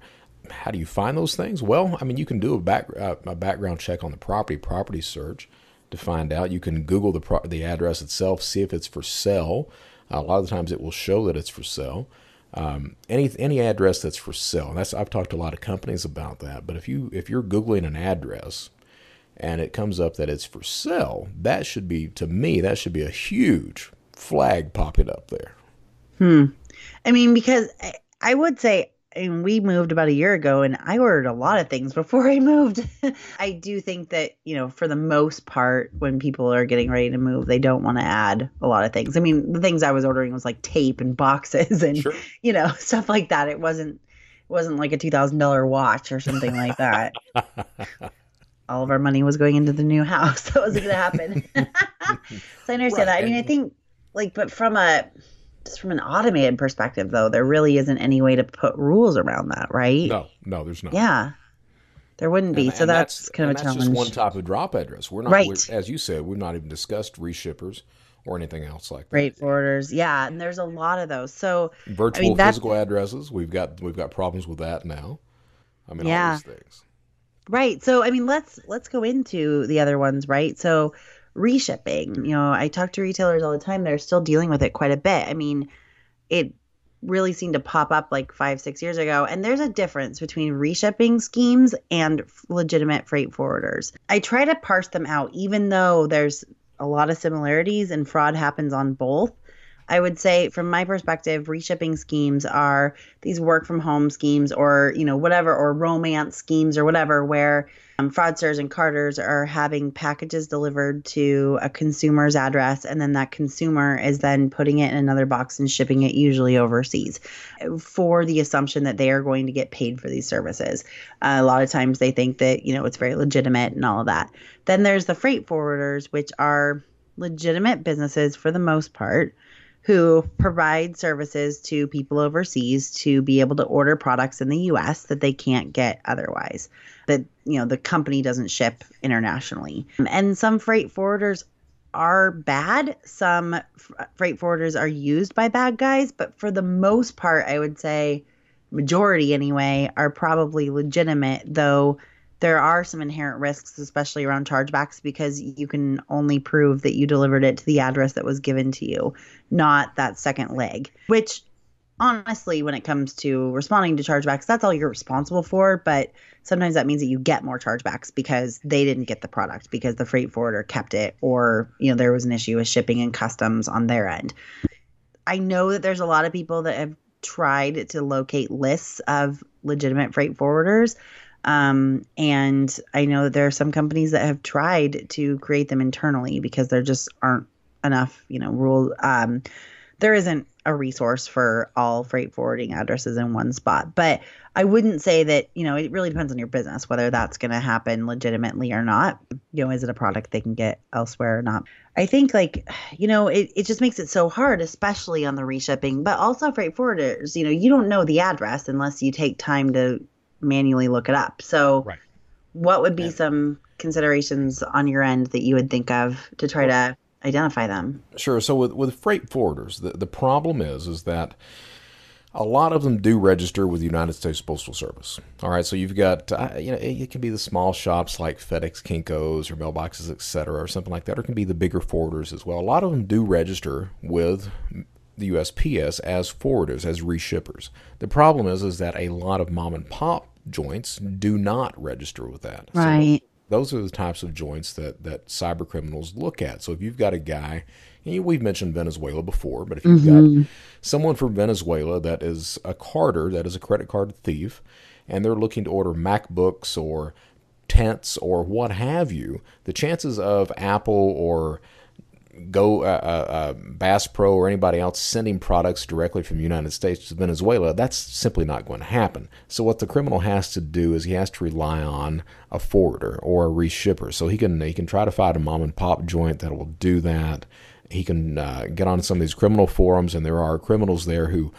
How do you find those things? Well, I mean, you can do a back uh, a background check on the property, property search to find out. You can Google the pro- the address itself, see if it's for sale. Uh, a lot of the times, it will show that it's for sale. Um, any any address that's for sale. And That's I've talked to a lot of companies about that. But if you if you're googling an address and it comes up that it's for sale, that should be to me that should be a huge flag popping up there. Hmm. I mean, because I, I would say and we moved about a year ago and I ordered a lot of things before [LAUGHS] I moved. I do think that, you know, for the most part, when people are getting ready to move, they don't want to add a lot of things. I mean, the things I was ordering was like tape and boxes [LAUGHS] and, sure. you know, stuff like that. It wasn't, it wasn't like a $2,000 watch or something like that. [LAUGHS] All of our money was going into the new house. That wasn't going to happen. so I understand right. that. I mean, I think like, but from a, just from an automated perspective, though, there really isn't any way to put rules around that, right? No, no, there's not. Yeah, there wouldn't be. And, so and that's, that's, kind of a challenge. Just one type of drop address. We're not, right. We're, as you said, we've not even discussed reshippers or anything else like that. Freight forwarders, yeah, and there's a lot of those. So virtual I mean, physical addresses, we've got we've got problems with that now. I mean, yeah. all these things. Right. So I mean, let's let's go into the other ones, right? So reshipping. You know, I talk to retailers all the time. They're still dealing with it quite a bit. I mean, it really seemed to pop up like five, six years ago. And there's a difference between reshipping schemes and legitimate freight forwarders. I try to parse them out, even though there's a lot of similarities and fraud happens on both. I would say, from my perspective, reshipping schemes are these work from home schemes or, you know, whatever, or romance schemes or whatever, where um, fraudsters and carders are having packages delivered to a consumer's address, and then that consumer is then putting it in another box and shipping it, usually overseas, for the assumption that they are going to get paid for these services. Uh, a lot of times they think that, you know, it's very legitimate and all of that. Then there's the freight forwarders, which are legitimate businesses for the most part who provide services to people overseas to be able to order products in the US that they can't get otherwise. That, you know, the company doesn't ship internationally. And some freight forwarders are bad. Some freight forwarders are used by bad guys, but for the most part, I would say majority anyway are probably legitimate, though there are some inherent risks, especially around chargebacks, because you can only prove that you delivered it to the address that was given to you, not that second leg. Which, honestly, when it comes to responding to chargebacks, that's all you're responsible for. But sometimes that means that you get more chargebacks because they didn't get the product because the freight forwarder kept it, or you know there was an issue with shipping and customs on their end. I know that there's a lot of people that have tried to locate lists of legitimate freight forwarders um, and I know there are some companies that have tried to create them internally because there just aren't enough, you know, rule. Um, there isn't a resource for all freight forwarding addresses in one spot. But I wouldn't say that, you know, it really depends on your business whether that's going to happen legitimately or not. You know, is it a product they can get elsewhere or not? I think, like, you know, it, it just makes it so hard, especially on the reshipping, but also freight forwarders. You know, you don't know the address unless you take time to manually look it up. So, right. what would be yeah. some considerations on your end that you would think of to try to identify them? Sure. So with, with freight forwarders, the, the problem is is that a lot of them do register with the United States Postal Service. All right, so you've got uh, you know it can be the small shops like FedEx, Kinkos, or mailboxes, etc., or something like that, or it can be the bigger forwarders as well. A lot of them do register with the USPS as forwarders, as reshippers. The problem is, is that a lot of mom and pop joints do not register with that. Right. So those are the types of joints that that cyber criminals look at. So if you've got a guy, we've mentioned Venezuela before, but if you've mm-hmm. got someone from Venezuela that is a carder, that is a credit card thief, and they're looking to order MacBooks or tents or what have you, the chances of Apple or Go uh, uh, uh, Bass Pro or anybody else sending products directly from the United States to Venezuela, that's simply not going to happen. So what the criminal has to do is he has to rely on a forwarder or a reshipper. So he can he can try to find a mom and pop joint that will do that he can uh, get on some of these criminal forums, and there are criminals there who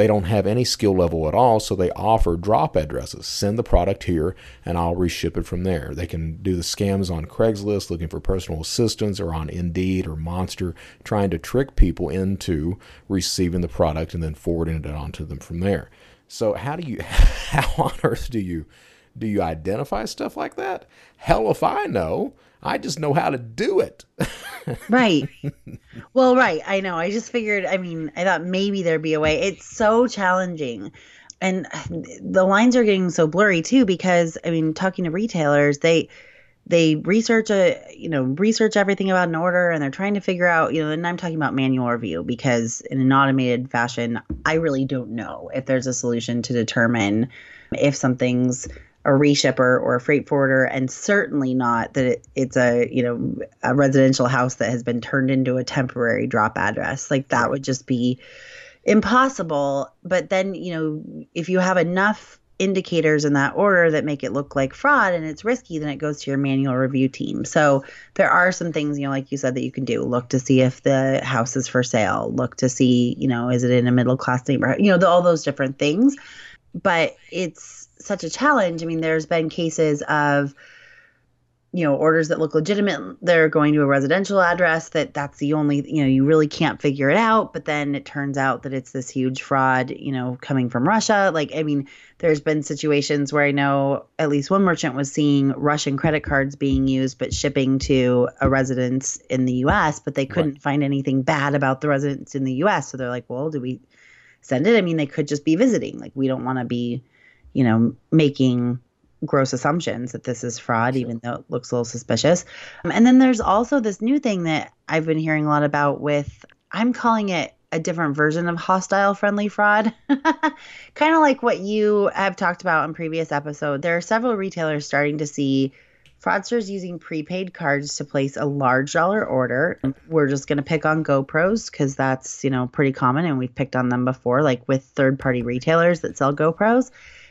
they don't have any skill level at all, so they offer drop addresses. Send the product here, and I'll reship it from there. They can do the scams on Craigslist looking for personal assistance, or on Indeed or Monster, trying to trick people into receiving the product and then forwarding it on to them from there. So how do you, [LAUGHS] how on earth do you, do you identify stuff like that? Hell if I know. I just know how to do it. [LAUGHS] right. Well, right. I know. I just figured, I mean, I thought maybe there'd be a way. It's so challenging. And [SIGHS] the lines are getting so blurry too because I mean, talking to retailers, they they research a you know research everything about an order and they're trying to figure out you know and i'm talking about manual review because in an automated fashion i really don't know if there's a solution to determine if something's a reshipper or a freight forwarder, and certainly not that it, it's a you know a residential house that has been turned into a temporary drop address. Like that would just be impossible. But then you know if you have enough indicators in that order that make it look like fraud and it's risky, then it goes to your manual review team. So there are some things, you know, like you said, that you can do. Look to see if the house is for sale. Look to see, you know, is it in a middle class neighborhood? You know, the, all those different things. But it's such a challenge. I mean, there's been cases of you know orders that look legitimate they're going to a residential address that that's the only you know you really can't figure it out. But then it turns out that it's this huge fraud you know coming from russia. Like i mean there's been situations where i know at least one merchant was seeing russian credit cards being used but shipping to a residence in the us but they couldn't right. find anything bad about the residents in the us so they're like well do we send it? I mean they could just be visiting. Like we don't want to be you know, making gross assumptions that this is fraud, sure. even though it looks a little suspicious. Um, and then there's also this new thing that I've been hearing a lot about with, I'm calling it a different version of hostile friendly fraud. [LAUGHS] kind of like what you have talked about in previous episode. There are several retailers starting to see fraudsters using prepaid cards to place a large dollar order. We're just going to pick on GoPros because that's, you know, pretty common and we've picked on them before like with third-party retailers that sell GoPros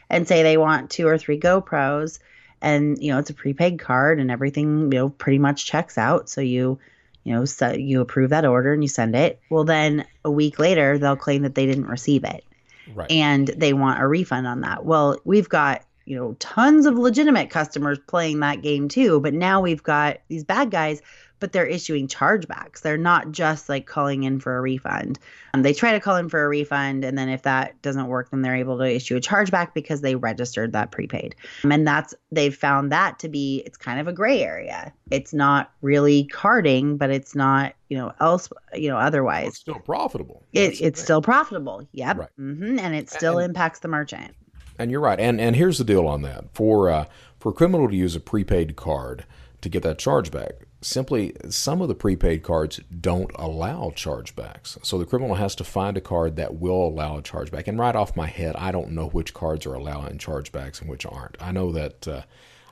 and say they want two or three GoPros and you know it's a prepaid card and everything you know pretty much checks out. So you you know so you approve that order and you send it. Well then a week later they'll claim that they didn't receive it. Right. and they want a refund on that. Well we've got you know tons of legitimate customers playing that game too but now we've got these bad guys but they're issuing chargebacks. They're not just like calling in for a refund. Um, they try to call in for a refund, and then if that doesn't work, then they're able to issue a chargeback because they registered that prepaid. Um, and that's they've found that to be it's kind of a gray area. It's not really carding, but it's not you know else you know otherwise. Well, it's still profitable. It, it's still profitable. Yep. Right. Mm-hmm. And it still and, impacts the merchant. And you're right. And and here's the deal on that for uh, for a criminal to use a prepaid card to get that chargeback simply some of the prepaid cards don't allow chargebacks. So the criminal has to find a card that will allow a chargeback. And right off my head, I don't know which cards are allowing chargebacks and which aren't. I know that uh,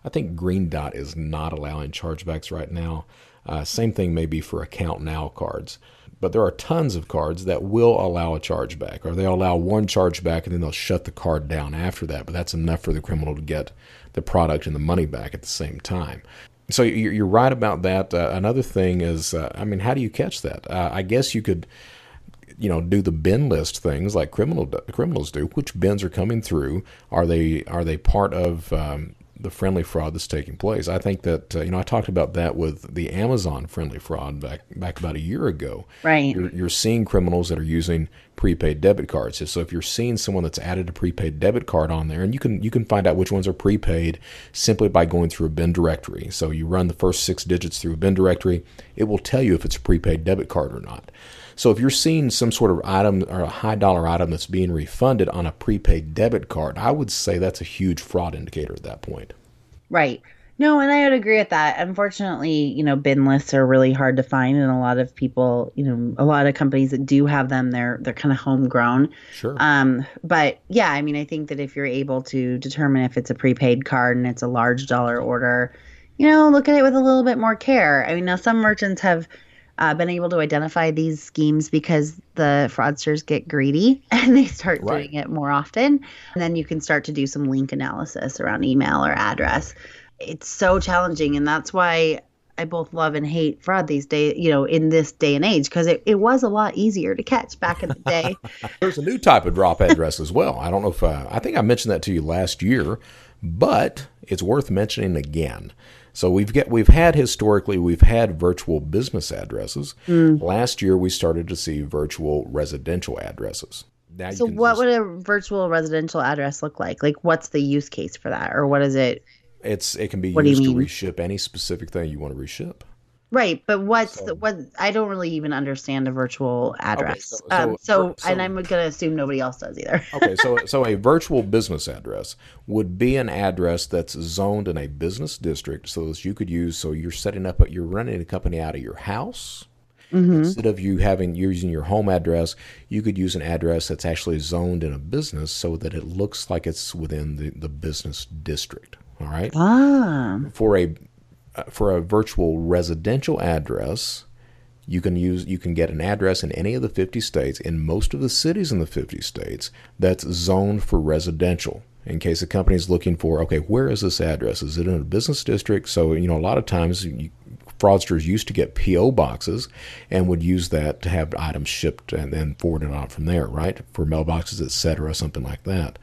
I think Green Dot is not allowing chargebacks right now. Uh, same thing may be for AccountNow cards. But there are tons of cards that will allow a chargeback, or they'll allow one chargeback and then they'll shut the card down after that. But that's enough for the criminal to get the product and the money back at the same time. So you're right about that. Uh, another thing is, uh, I mean, how do you catch that? Uh, I guess you could, you know, do the bin list things like criminal criminals do. Which bins are coming through? Are they are they part of um, the friendly fraud that's taking place. I think that uh, you know I talked about that with the Amazon friendly fraud back back about a year ago. Right. You're, you're seeing criminals that are using prepaid debit cards. So if you're seeing someone that's added a prepaid debit card on there, and you can you can find out which ones are prepaid simply by going through a bin directory. So you run the first six digits through a bin directory, it will tell you if it's a prepaid debit card or not. So if you're seeing some sort of item or a high dollar item that's being refunded on a prepaid debit card, I would say that's a huge fraud indicator at that point. Right. No, and I would agree with that. Unfortunately, you know, bin lists are really hard to find, and a lot of people, you know, a lot of companies that do have them, they're they're kind of homegrown. Sure. Um, but yeah, I mean, I think that if you're able to determine if it's a prepaid card and it's a large dollar order, you know, look at it with a little bit more care. I mean, now some merchants have uh, been able to identify these schemes because the fraudsters get greedy [LAUGHS] and they start right. doing it more often. And then you can start to do some link analysis around email or address. It's so challenging. And that's why I both love and hate fraud these days, you know, in this day and age, because it, it was a lot easier to catch back in the day. [LAUGHS] There's a new type of drop address as well. I don't know if uh, I think I mentioned that to you last year, but it's worth mentioning again. So we've get we've had historically we've had virtual business addresses. Mm. Last year we started to see virtual residential addresses. Now so what just, would a virtual residential address look like? Like what's the use case for that or what is it? It's it can be what used to reship any specific thing you want to reship. Right, but what's so, the, what? I don't really even understand a virtual address. Okay, so, um, so, so, and I'm going to assume nobody else does either. [LAUGHS] okay, so so a virtual business address would be an address that's zoned in a business district, so that you could use. So you're setting up, you're running a company out of your house. Mm-hmm. Instead of you having you're using your home address, you could use an address that's actually zoned in a business, so that it looks like it's within the, the business district. All right. Ah. For a uh, for a virtual residential address, you can use you can get an address in any of the 50 states. In most of the cities in the 50 states that's zoned for residential in case a company is looking for okay where is this address? Is it in a business district? So you know a lot of times you, fraudsters used to get po boxes and would use that to have items shipped and then forwarded on from there right? For mailboxes etc something like that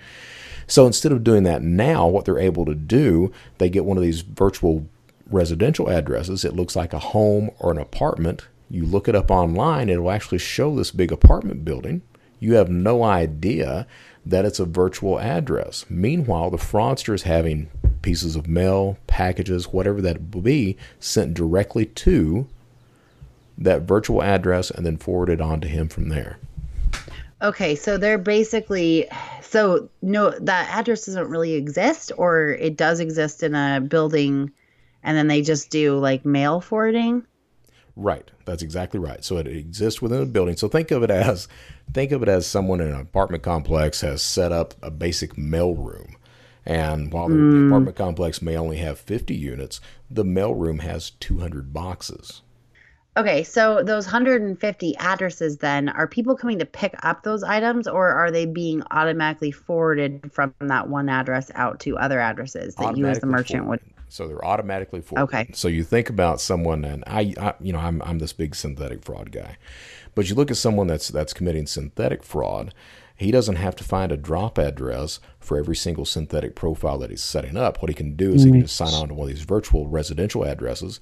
so instead of doing that now what they're able to do they get one of these virtual residential addresses, it looks like a home or an apartment. You look it up online, it will actually show this big apartment building. You have no idea that it's a virtual address. Meanwhile, the fraudster is having pieces of mail, packages, whatever that will be, sent directly to that virtual address and then forwarded on to him from there. Okay, so they're basically so no that address doesn't really exist or it does exist in a building and then they just do like mail forwarding. Right. That's exactly right. So it exists within a building. So think of it as think of it as someone in an apartment complex has set up a basic mail room. And while mm. the apartment complex may only have 50 units, the mail room has 200 boxes. Okay, so those 150 addresses then are people coming to pick up those items or are they being automatically forwarded from that one address out to other addresses that you as the merchant forwarded. would so they're automatically forwarded. Okay. So you think about someone, and I, I, you know, I'm I'm this big synthetic fraud guy, but you look at someone that's that's committing synthetic fraud. He doesn't have to find a drop address for every single synthetic profile that he's setting up. What he can do is mm-hmm. he can just sign on to one of these virtual residential addresses,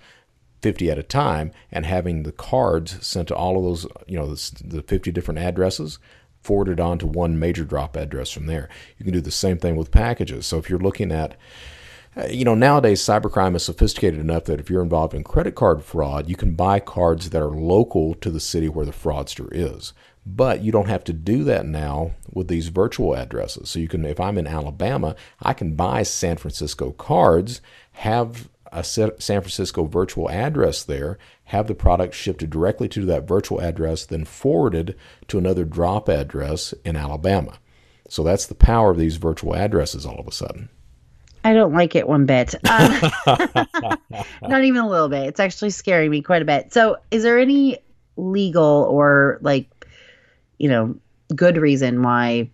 50 at a time, and having the cards sent to all of those, you know, the, the 50 different addresses forwarded on to one major drop address from there. You can do the same thing with packages. So if you're looking at uh, you know, nowadays cybercrime is sophisticated enough that if you're involved in credit card fraud, you can buy cards that are local to the city where the fraudster is. But you don't have to do that now with these virtual addresses. So you can, if I'm in Alabama, I can buy San Francisco cards, have a San Francisco virtual address there, have the product shipped directly to that virtual address, then forwarded to another drop address in Alabama. So that's the power of these virtual addresses all of a sudden. I don't like it one bit. Um, [LAUGHS] not even a little bit. It's actually scaring me quite a bit. So, is there any legal or like, you know, good reason why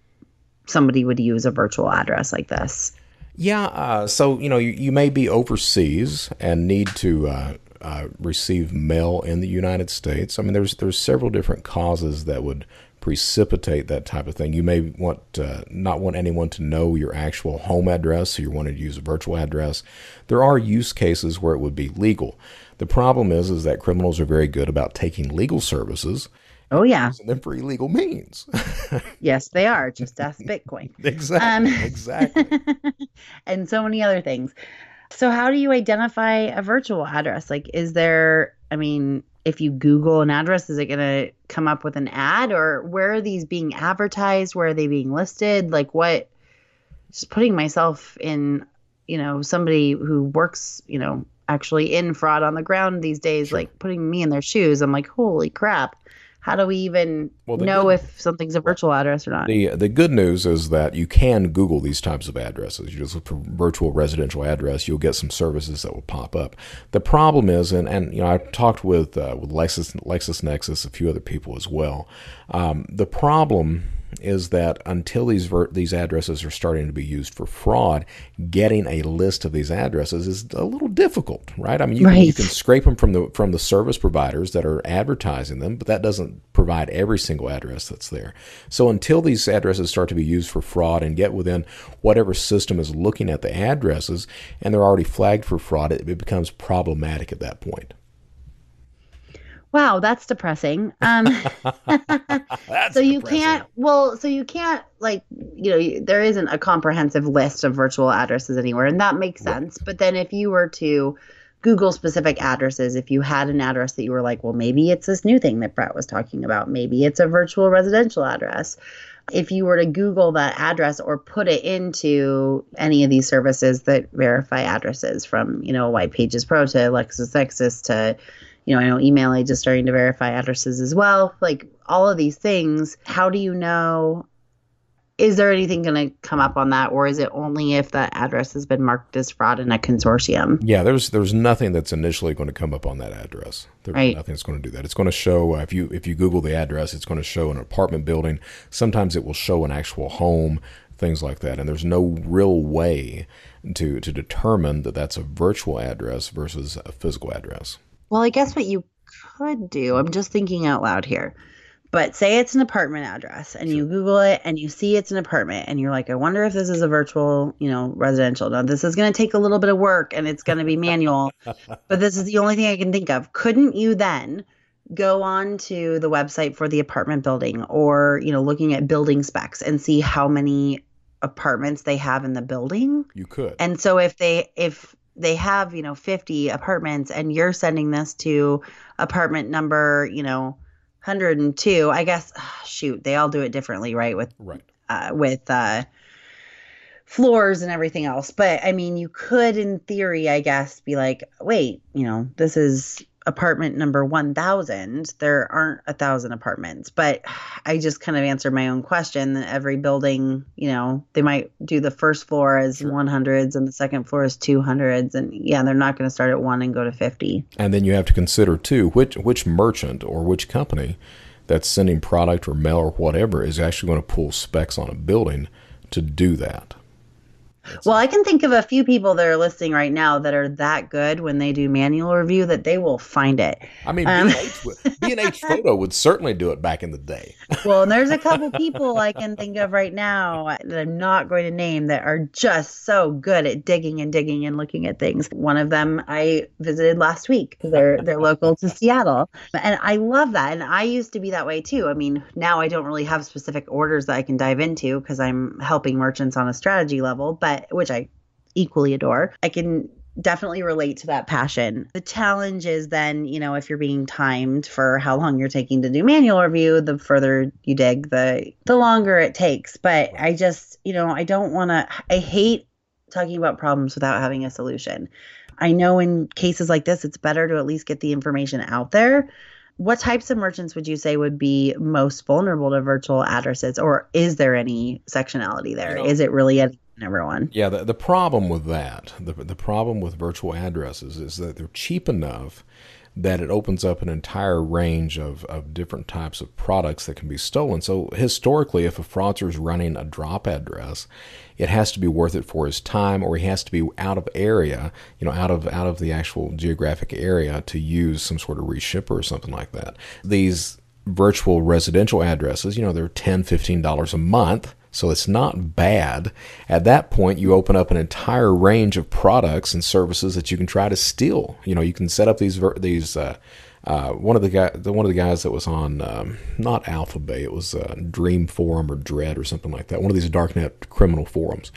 somebody would use a virtual address like this? Yeah. Uh, so, you know, you, you, may be overseas and need to uh, uh, receive mail in the United States. I mean, there's there's several different causes that would precipitate that type of thing. You may want uh, not want anyone to know your actual home address, so you want to use a virtual address. There are use cases where it would be legal. The problem is, is that criminals are very good about taking legal services. Oh yeah, and them for illegal means. [LAUGHS] yes, they are. Just ask Bitcoin. [LAUGHS] exactly. Um, exactly. [LAUGHS] and so many other things. So, how do you identify a virtual address? Like, is there? I mean, if you Google an address, is it going to come up with an ad or where are these being advertised? Where are they being listed? Like what? Just putting myself in, you know, somebody who works, you know, actually in fraud on the ground these days, sure. like putting me in their shoes. I'm like, holy crap how do we even well, know good, if something's a virtual address or not? The the good news is that you can Google these types of addresses. You just look for virtual residential address, you'll get some services that will pop up. The problem is, and, and you know, I talked with uh, with Lexis LexisNexis, a few other people as well. Um, the problem is that until these ver- these addresses are starting to be used for fraud, getting a list of these addresses is a little difficult, right? I mean, you, right. can, you can scrape them from the from the service providers that are advertising them, but that doesn't provide every single address that's there. So until these addresses start to be used for fraud and get within whatever system is looking at the addresses and they're already flagged for fraud, it, it becomes problematic at that point. Wow, that's depressing. Um, [LAUGHS] that's so you depressing. can't. Well, so you can't like you know there isn't a comprehensive list of virtual addresses anywhere, and that makes sense. Right. But then if you were to Google specific addresses, if you had an address that you were like, well, maybe it's this new thing that Brett was talking about, maybe it's a virtual residential address. If you were to Google that address or put it into any of these services that verify addresses, from you know White Pages Pro to LexisNexis to you know, I know Emailage is starting to verify addresses as well. Like all of these things, how do you know? Is there anything going to come up on that, or is it only if that address has been marked as fraud in a consortium? Yeah, there's there's nothing that's initially going to come up on that address. There's right. nothing that's going to do that. It's going to show uh, if you if you Google the address, it's going to show an apartment building. Sometimes it will show an actual home, things like that. And there's no real way to to determine that that's a virtual address versus a physical address. Well, I guess what you could do, I'm just thinking out loud here, but say it's an apartment address and you Google it and you see it's an apartment and you're like, I wonder if this is a virtual, you know, residential. Now, this is going to take a little bit of work and it's going to be manual, [LAUGHS] but this is the only thing I can think of. Couldn't you then? go on to the website for the apartment building or you know looking at building specs and see how many apartments they have in the building you could and so if they if they have, you know, 50 apartments and you're sending this to apartment number, you know, 102, I guess [SIGHS] shoot, they all do it differently, right? With right. Uh, with uh floors and everything else. But I mean, you could in theory, I guess, be like, wait, you know, this is apartment number 1000 there aren't a thousand apartments but i just kind of answered my own question every building you know they might do the first floor as sure. 100s and the second floor is 200s and yeah they're not going to start at 1 and go to 50 and then you have to consider too which which merchant or which company that's sending product or mail or whatever is actually going to pull specs on a building to do that well, I can think of a few people that are listening right now that are that good when they do manual review that they will find it. I mean, um, B&H, [LAUGHS] Photo would certainly do it back in the day. well, and there's a couple [LAUGHS] people I can think of right now that I'm not going to name that are just so good at digging and digging and looking at things. One of them I visited last week they're they're local to Seattle, and I love that. And I used to be that way too. I mean, now I don't really have specific orders that I can dive into because I'm helping merchants on a strategy level, but which I equally adore. I can definitely relate to that passion. The challenge is then, you know, if you're being timed for how long you're taking to do manual review, the further you dig, the the longer it takes. But I just, you know, I don't want to I hate talking about problems without having a solution. I know in cases like this it's better to at least get the information out there. What types of merchants would you say would be most vulnerable to virtual addresses or is there any sectionality there? You know, is it really any everyone. Yeah, the, the problem with that, the, the problem with virtual addresses is that they're cheap enough that it opens up an entire range of, of different types of products that can be stolen. So historically, if a fraudster is running a drop address, it has to be worth it for his time, or he has to be out of area, you know, out of out of the actual geographic area to use some sort of reshipper or something like that. These virtual residential addresses, you know, they're $10, $15 a month so it's not bad. At that point, you open up an entire range of products and services that you can try to steal. You know, you can set up these these. Uh, uh, one of the guy, the one of the guys that was on um, not Alphabay, it was uh, Dream Forum or Dread or something like that. One of these darknet criminal forums.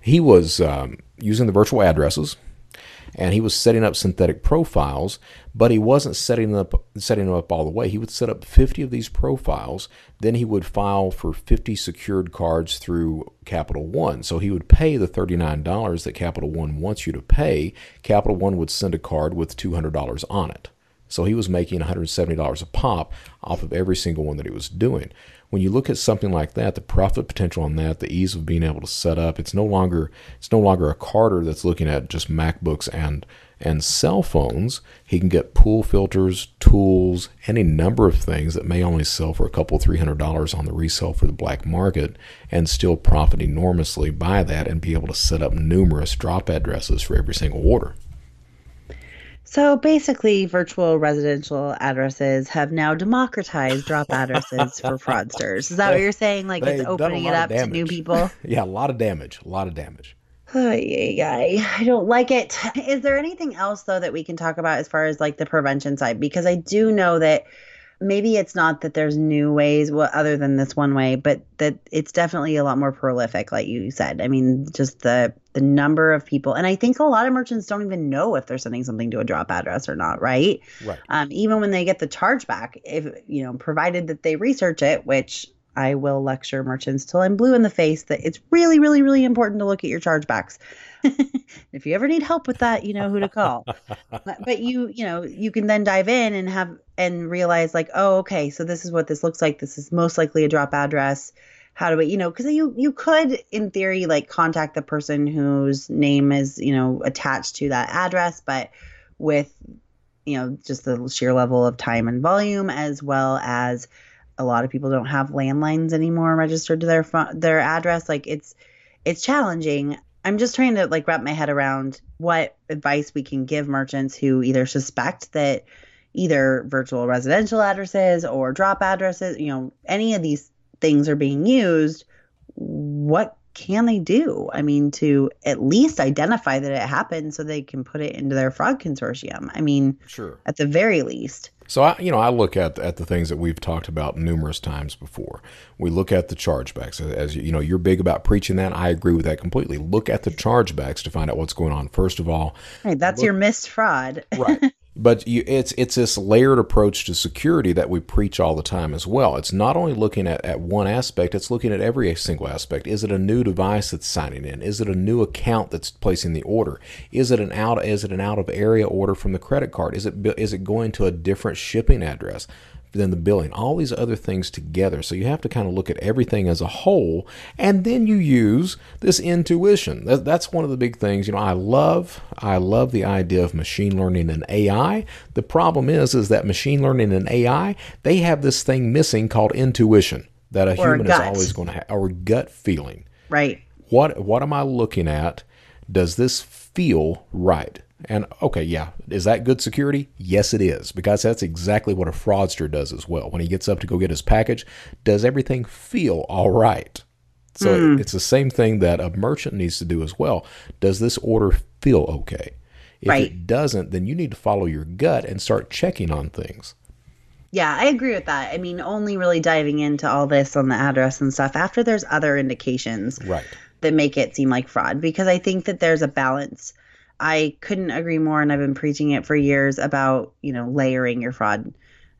He was um, using the virtual addresses and he was setting up synthetic profiles, but he wasn't setting up setting them up all the way. He would set up 50 of these profiles, then he would file for 50 secured cards through Capital One. So he would pay the $39 that Capital One wants you to pay. Capital One would send a card with $200 on it. So he was making $170 a pop off of every single one that he was doing. When you look at something like that, the profit potential on that, the ease of being able to set up, it's no longer it's no longer a carder that's looking at just MacBooks and and cell phones. He can get pool filters, tools, any number of things that may only sell for a couple three hundred dollars on the resale for the black market, and still profit enormously by that, and be able to set up numerous drop addresses for every single order. So basically, virtual residential addresses have now democratized drop addresses for fraudsters. Is that what you're saying? Like it's opening it up to new people? [LAUGHS] yeah, a lot of damage. A lot of damage. [SIGHS] I don't like it. Is there anything else though that we can talk about as far as like the prevention side? Because I do know that maybe it's not that there's new ways well, other than this one way, but that it's definitely a lot more prolific, like you said. I mean, just the the number of people, and I think a lot of merchants don't even know if they're sending something to a drop address or not, right? Right. Um, even when they get the chargeback, if you know, provided that they research it, which I will lecture merchants till I'm blue in the face that it's really, really, really important to look at your chargebacks. [LAUGHS] if you ever need help with that, you know who to call. [LAUGHS] but you, you know, you can then dive in and have and realize like, oh, okay, so this is what this looks like. This is most likely a drop address. How do we, you know, because you you could in theory like contact the person whose name is you know attached to that address, but with you know just the sheer level of time and volume as well as a lot of people don't have landlines anymore registered to their their address. Like it's it's challenging. I'm just trying to like wrap my head around what advice we can give merchants who either suspect that either virtual residential addresses or drop addresses, you know, any of these things are being used. What can they do? I mean, to at least identify that it happened so they can put it into their fraud consortium. I mean, sure. At the very least. So I, you know, I look at at the things that we've talked about numerous times before. We look at the chargebacks, as you know, you're big about preaching that. I agree with that completely. Look at the chargebacks to find out what's going on. First of all, right, that's look, your missed fraud. right. [LAUGHS] But you, it's it's this layered approach to security that we preach all the time as well. It's not only looking at, at one aspect; it's looking at every single aspect. Is it a new device that's signing in? Is it a new account that's placing the order? Is it an out is it an out of area order from the credit card? Is it is it going to a different shipping address? Than the billing, all these other things together. So you have to kind of look at everything as a whole, and then you use this intuition. That's one of the big things. You know, I love I love the idea of machine learning and AI. The problem is is that machine learning and AI they have this thing missing called intuition that a or human a is always going to have, or gut feeling. Right. What what am I looking at? Does this feel right? And okay, yeah, is that good security? Yes, it is, because that's exactly what a fraudster does as well. When he gets up to go get his package, does everything feel all right? So mm. it's the same thing that a merchant needs to do as well. Does this order feel okay? If right. it doesn't, then you need to follow your gut and start checking on things. Yeah, I agree with that. I mean, only really diving into all this on the address and stuff after there's other indications right. that make it seem like fraud because I think that there's a balance I couldn't agree more, and I've been preaching it for years about you know layering your fraud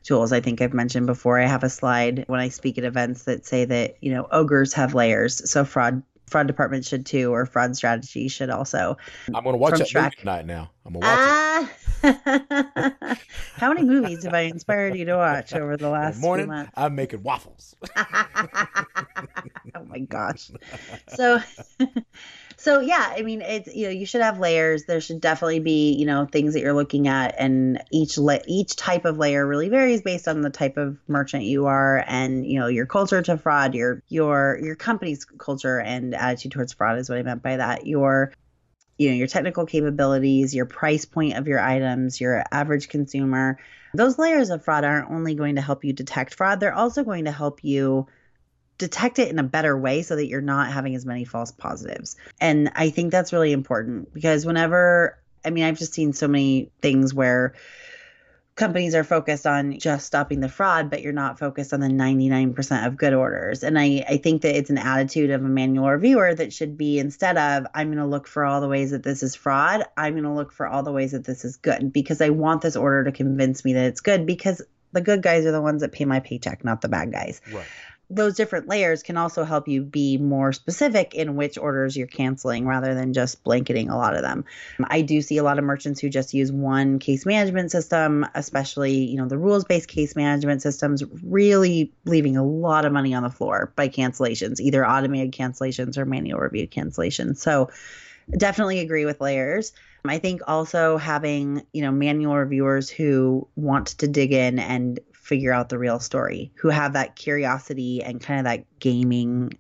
tools. I think I've mentioned before. I have a slide when I speak at events that say that you know ogres have layers, so fraud fraud department should too, or fraud strategy should also. I'm going to watch that track. movie tonight. Now I'm going to watch uh, it. [LAUGHS] How many movies have I inspired you to watch over the [LAUGHS] last morning? Months? I'm making waffles. [LAUGHS] oh my gosh! So. So yeah, I mean, it's you know you should have layers. There should definitely be you know things that you're looking at, and each la- each type of layer really varies based on the type of merchant you are, and you know your culture to fraud, your your your company's culture and attitude towards fraud is what I meant by that. Your you know your technical capabilities, your price point of your items, your average consumer. Those layers of fraud aren't only going to help you detect fraud; they're also going to help you detect it in a better way so that you're not having as many false positives. And I think that's really important because whenever, I mean, I've just seen so many things where companies are focused on just stopping the fraud, but you're not focused on the 99% of good orders. And I, I think that it's an attitude of a manual reviewer that should be instead of, I'm going to look for all the ways that this is fraud, I'm going to look for all the ways that this is good because I want this order to convince me that it's good because the good guys are the ones that pay my paycheck, not the bad guys. Right those different layers can also help you be more specific in which orders you're canceling rather than just blanketing a lot of them. I do see a lot of merchants who just use one case management system, especially, you know, the rules-based case management systems really leaving a lot of money on the floor by cancellations, either automated cancellations or manual review cancellations. So, definitely agree with layers. I think also having, you know, manual reviewers who want to dig in and figure out the real story, who have that curiosity and kind of that gaming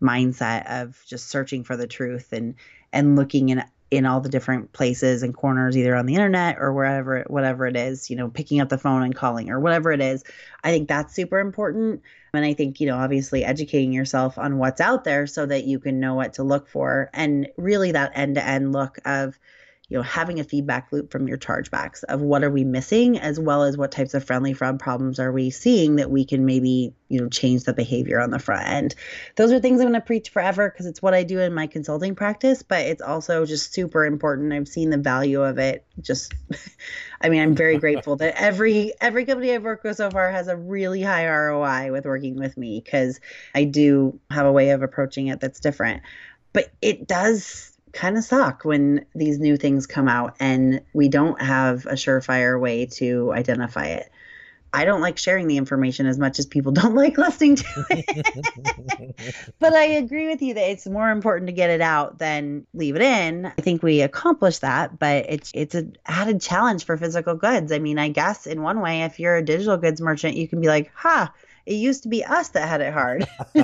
mindset of just searching for the truth and and looking in in all the different places and corners either on the internet or wherever whatever it is you know picking up the phone and calling or whatever it is. I think that's super important. And i think you know obviously educating yourself on what's out there so that you can know what to look for and really that end to end look of you know having a feedback loop from your chargebacks of what are we missing as well as what types of friendly fraud problems are we seeing that we can maybe you know change the behavior on the front end. Those are things i'm going to preach forever because it's what i do in my consulting practice but it's also just super important. I've seen the value of it. Just [LAUGHS] i mean i'm very [LAUGHS] grateful that every every company i've worked with so far has a really high roi with working with me because i do have a way of approaching it that's different. But it does kind of suck when these new things come out and we don't have a surefire way to identify it. I don't like sharing the information as much as people [LAUGHS] don't like listening to it. [LAUGHS] but I agree with you that it's more important to get it out than leave it in. I think we accomplished that, but it's it's an added challenge for physical goods. I mean, I guess in one way, if you're a digital goods merchant, you can be like, "Ha, huh, it used to be us that had it hard. [LAUGHS]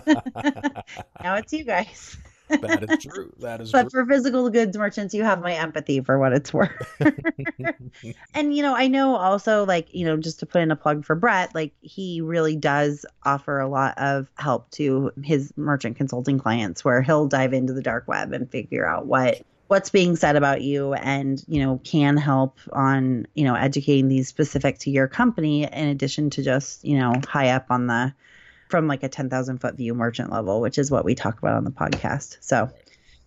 now it's you guys." That is true. That is but true. for physical goods merchants, you have my empathy for what it's worth. [LAUGHS] and you know, I know also like, you know, just to put in a plug for Brett, like he really does offer a lot of help to his merchant consulting clients where he'll dive into the dark web and figure out what what's being said about you and you know can help on you know educating these specific to your company in addition to just you know high up on the from like a 10,000 foot view merchant level, which is what we talk about on the podcast. So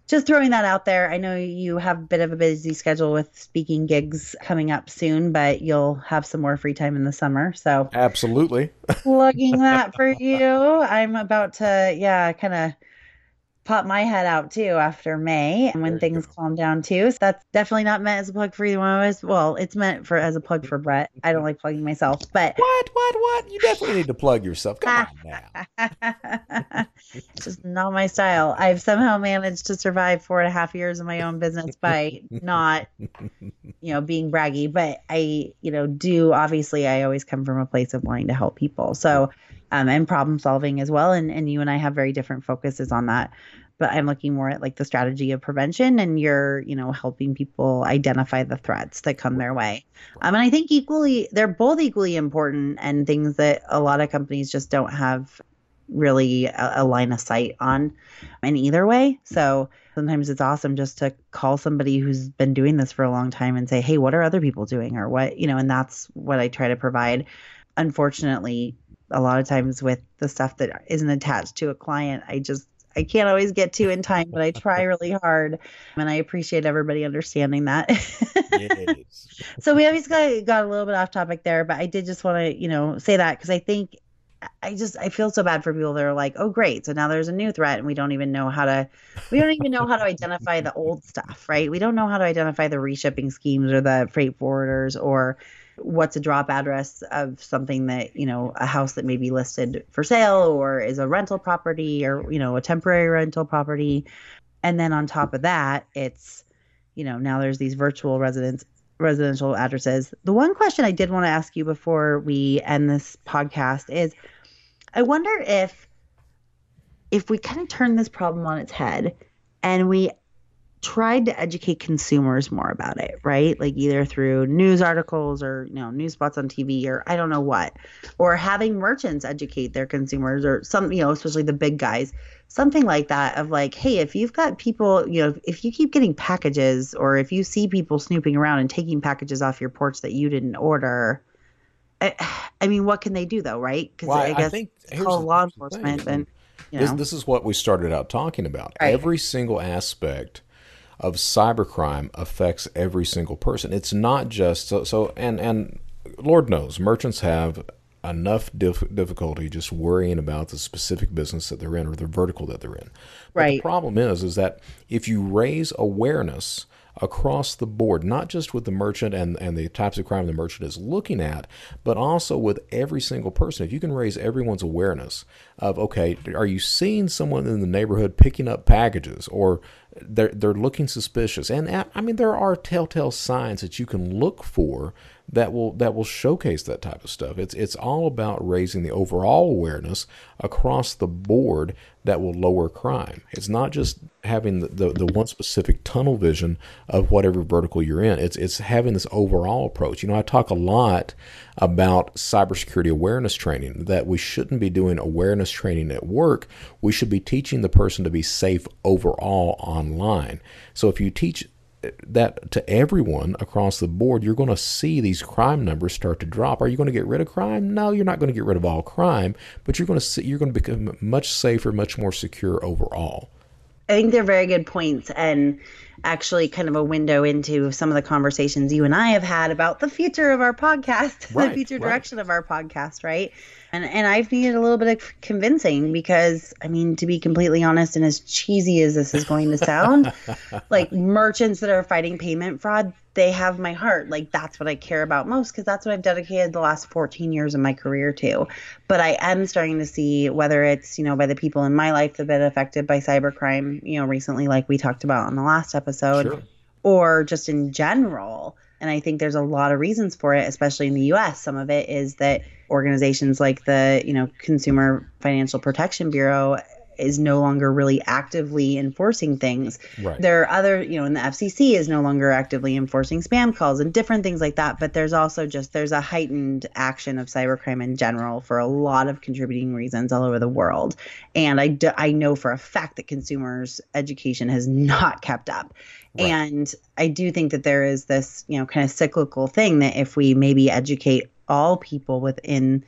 just throwing that out there. I know you have a bit of a busy schedule with speaking gigs coming up soon, but you'll have some more free time in the summer. So absolutely [LAUGHS] plugging that for you. I'm about to, yeah, kind of pop my head out too after May and when things go. calm down too. So that's definitely not meant as a plug for either one of us. Well, it's meant for as a plug for Brett. I don't like plugging myself, but [LAUGHS] what, what, what? You definitely need to plug yourself. Come on now. [LAUGHS] [LAUGHS] just not my style. I've somehow managed to survive four and a half years of my own business by not, you know, being braggy. But I, you know, do obviously I always come from a place of wanting to help people. So um, and problem solving as well. And, and you and I have very different focuses on that. But I'm looking more at like the strategy of prevention, and you're, you know, helping people identify the threats that come their way. Um, and I think equally, they're both equally important and things that a lot of companies just don't have really a, a line of sight on in either way. So sometimes it's awesome just to call somebody who's been doing this for a long time and say, hey, what are other people doing? Or what, you know, and that's what I try to provide. Unfortunately, a lot of times with the stuff that isn't attached to a client, I just I can't always get to in time, but I try [LAUGHS] really hard, and I appreciate everybody understanding that. yes. [LAUGHS] So we always got got a little bit off topic there, but I did just want to you know say that because I think I just I feel so bad for people that are like, oh great, so now there's a new threat and we don't even know how to we don't even know how to identify the old stuff, right? We don't know how to identify the reshipping schemes or the freight forwarders or what's a drop address of something that you know a house that may be listed for sale or is a rental property or you know a temporary rental property. And then on top of that it's you know now there's these virtual residents residential addresses. The one question i did want to ask you before we end this podcast is i wonder if if we kind of turn this problem on its head and we tried to educate consumers more about it, right? Like either through news articles or, you know, news spots on TV or I don't know what, or having merchants educate their consumers or some, you know, especially the big guys, something like that of like, hey, if you've got people, you know, if you keep getting packages or if you see people snooping around and taking packages off your porch that you didn't order, I, [SIGHS] I mean, what can they do though, right? Because well, I, I, guess I think call law enforcement and. You know. this, this is what we started out talking about. Right. Every single aspect of cybercrime affects every single person. It's not just so, so and and Lord knows merchants have enough dif- difficulty just worrying about the specific business that they're in or the vertical that they're in. But right. the problem is, is that if you raise awareness across the board, not just with the merchant and, and the types of crime the merchant is looking at, but also with every single person. If you can raise everyone's awareness of, okay, are you seeing someone in the neighborhood picking up packages or they're, they're looking suspicious? And I mean, there are telltale signs that you can look for that will that will showcase that type of stuff. It's it's all about raising the overall awareness across the board that will lower crime. It's not just having the, the, the, one specific tunnel vision of whatever vertical you're in. It's it's having this overall approach. You know, I talk a lot about cybersecurity awareness training that we shouldn't be doing awareness training at work. We should be teaching the person to be safe overall online. So if you teach that to everyone across the board, you're going to see these crime numbers start to drop. Are you going to get rid of crime? No, you're not going to get rid of all crime, but you're going to see, you're going to become much safer, much more secure overall. I think they're very good points and actually kind of a window into some of the conversations you and I have had about the future of our podcast, [LAUGHS] right, the future direction right. of our podcast, right? And and I've needed a little bit of convincing because I mean to be completely honest and as cheesy as this is going to sound, [LAUGHS] like merchants that are fighting payment fraud, they have my heart. Like that's what I care about most because that's what I've dedicated the last 14 years of my career to. But I am starting to see whether it's, you know, by the people in my life that have been affected by cybercrime, you know, recently like we talked about on the last episode sure. or just in general and I think there's a lot of reasons for it, especially in the US. Some of it is that organizations like the, you know, Consumer Financial Protection Bureau is no longer really actively enforcing things. Right. There are other, you know, and the FCC is no longer actively enforcing spam calls and different things like that. But there's also just there's a heightened action of cybercrime in general for a lot of contributing reasons all over the world. And I, do, I know for a fact that consumers' education has not kept up. Right. And I do think that there is this, you know, kind of cyclical thing that if we maybe educate all people within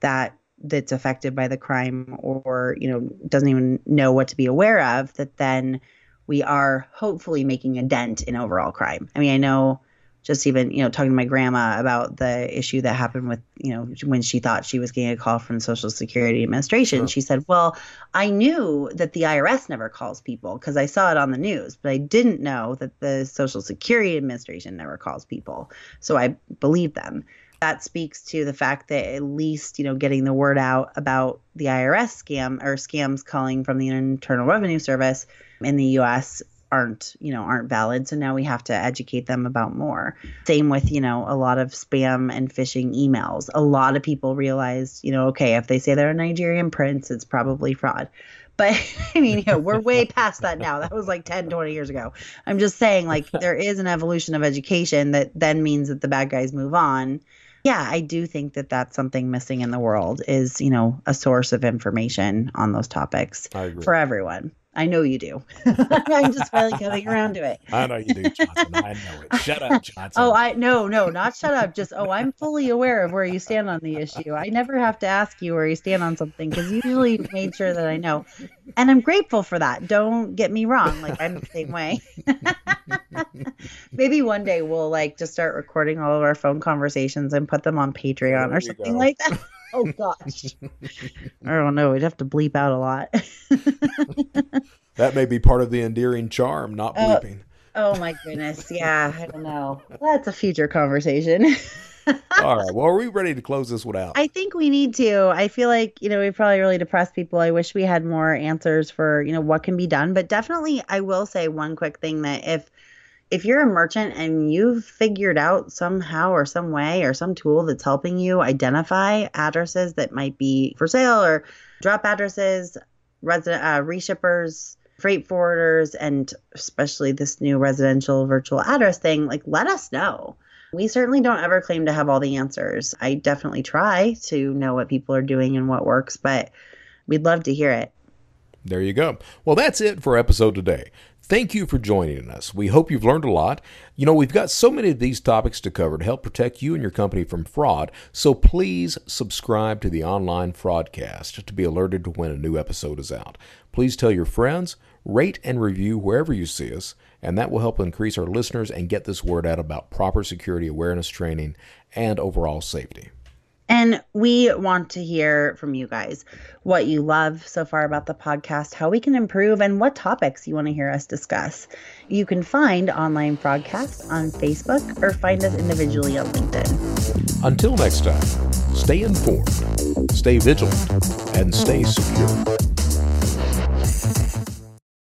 that that's affected by the crime or, you know, doesn't even know what to be aware of, that then we are hopefully making a dent in overall crime. I mean, I know just even you know talking to my grandma about the issue that happened with you know when she thought she was getting a call from the social security administration she said well i knew that the irs never calls people because i saw it on the news but i didn't know that the social security administration never calls people so i believe them. That speaks to the fact that at least you know getting the word out about the irs scam or scams calling from the internal revenue service in the us aren't you know aren't valid. So now we have to educate them about more. Same with you know a lot of spam and phishing emails. A lot of people realize you know okay if they say they're a nigerian prince it's probably fraud. But [LAUGHS] i mean you know, we're way past that now. That was like 10 20 years ago. I'm just saying like [LAUGHS] there is an evolution of education that then means that the bad guys move on. Yeah i do think that that's something missing in the world is you know a source of information on those topics for everyone I know you do. [LAUGHS] I'm just finally coming around to it. I know you do, Johnson. I know it. Shut up, Johnson. Oh, I no, no, not shut up. Just oh, I'm fully aware of where you stand on the issue. I never have to ask you where you stand on something because usually you've made sure that I know, and I'm grateful for that. Don't get me wrong. Like I'm the same way. [LAUGHS] Maybe one day we'll like just start recording all of our phone conversations and put them on Patreon there or something go. like that. Oh gosh. I don't know. We'd have to bleep out a lot. [LAUGHS] that may be part of the endearing charm, not oh, bleeping. Oh, oh my goodness. Yeah, I don't know. That's a future conversation. [LAUGHS] All right. Well, are we ready to close this one out? I think we need to. I feel like, you know, we probably really depressed people. I wish we had more answers for, you know, what can be done. But definitely, I will say one quick thing that if if you're a merchant and you've figured out somehow or some way or some tool that's helping you identify addresses that might be for sale or drop addresses, resident uh, reshippers, freight forwarders, and especially this new residential virtual address thing, like let us know. We certainly don't ever claim to have all the answers. I definitely try to know what people are doing and what works, but we'd love to hear it. There you go. Well, that's it for episode today. Thank you for joining us. We hope you've learned a lot. You know, we've got so many of these topics to cover to help protect you and your company from fraud, so please subscribe to the online fraudcast to be alerted to when a new episode is out. Please tell your friends, rate and review wherever you see us, and that will help increase our listeners and get this word out about proper security awareness training and overall safety. And we want to hear from you guys what you love so far about the podcast, how we can improve, and what topics you want to hear us discuss. You can find Online FraudCast on Facebook or find us individually on LinkedIn. Until next time, stay informed, stay vigilant, and stay secure.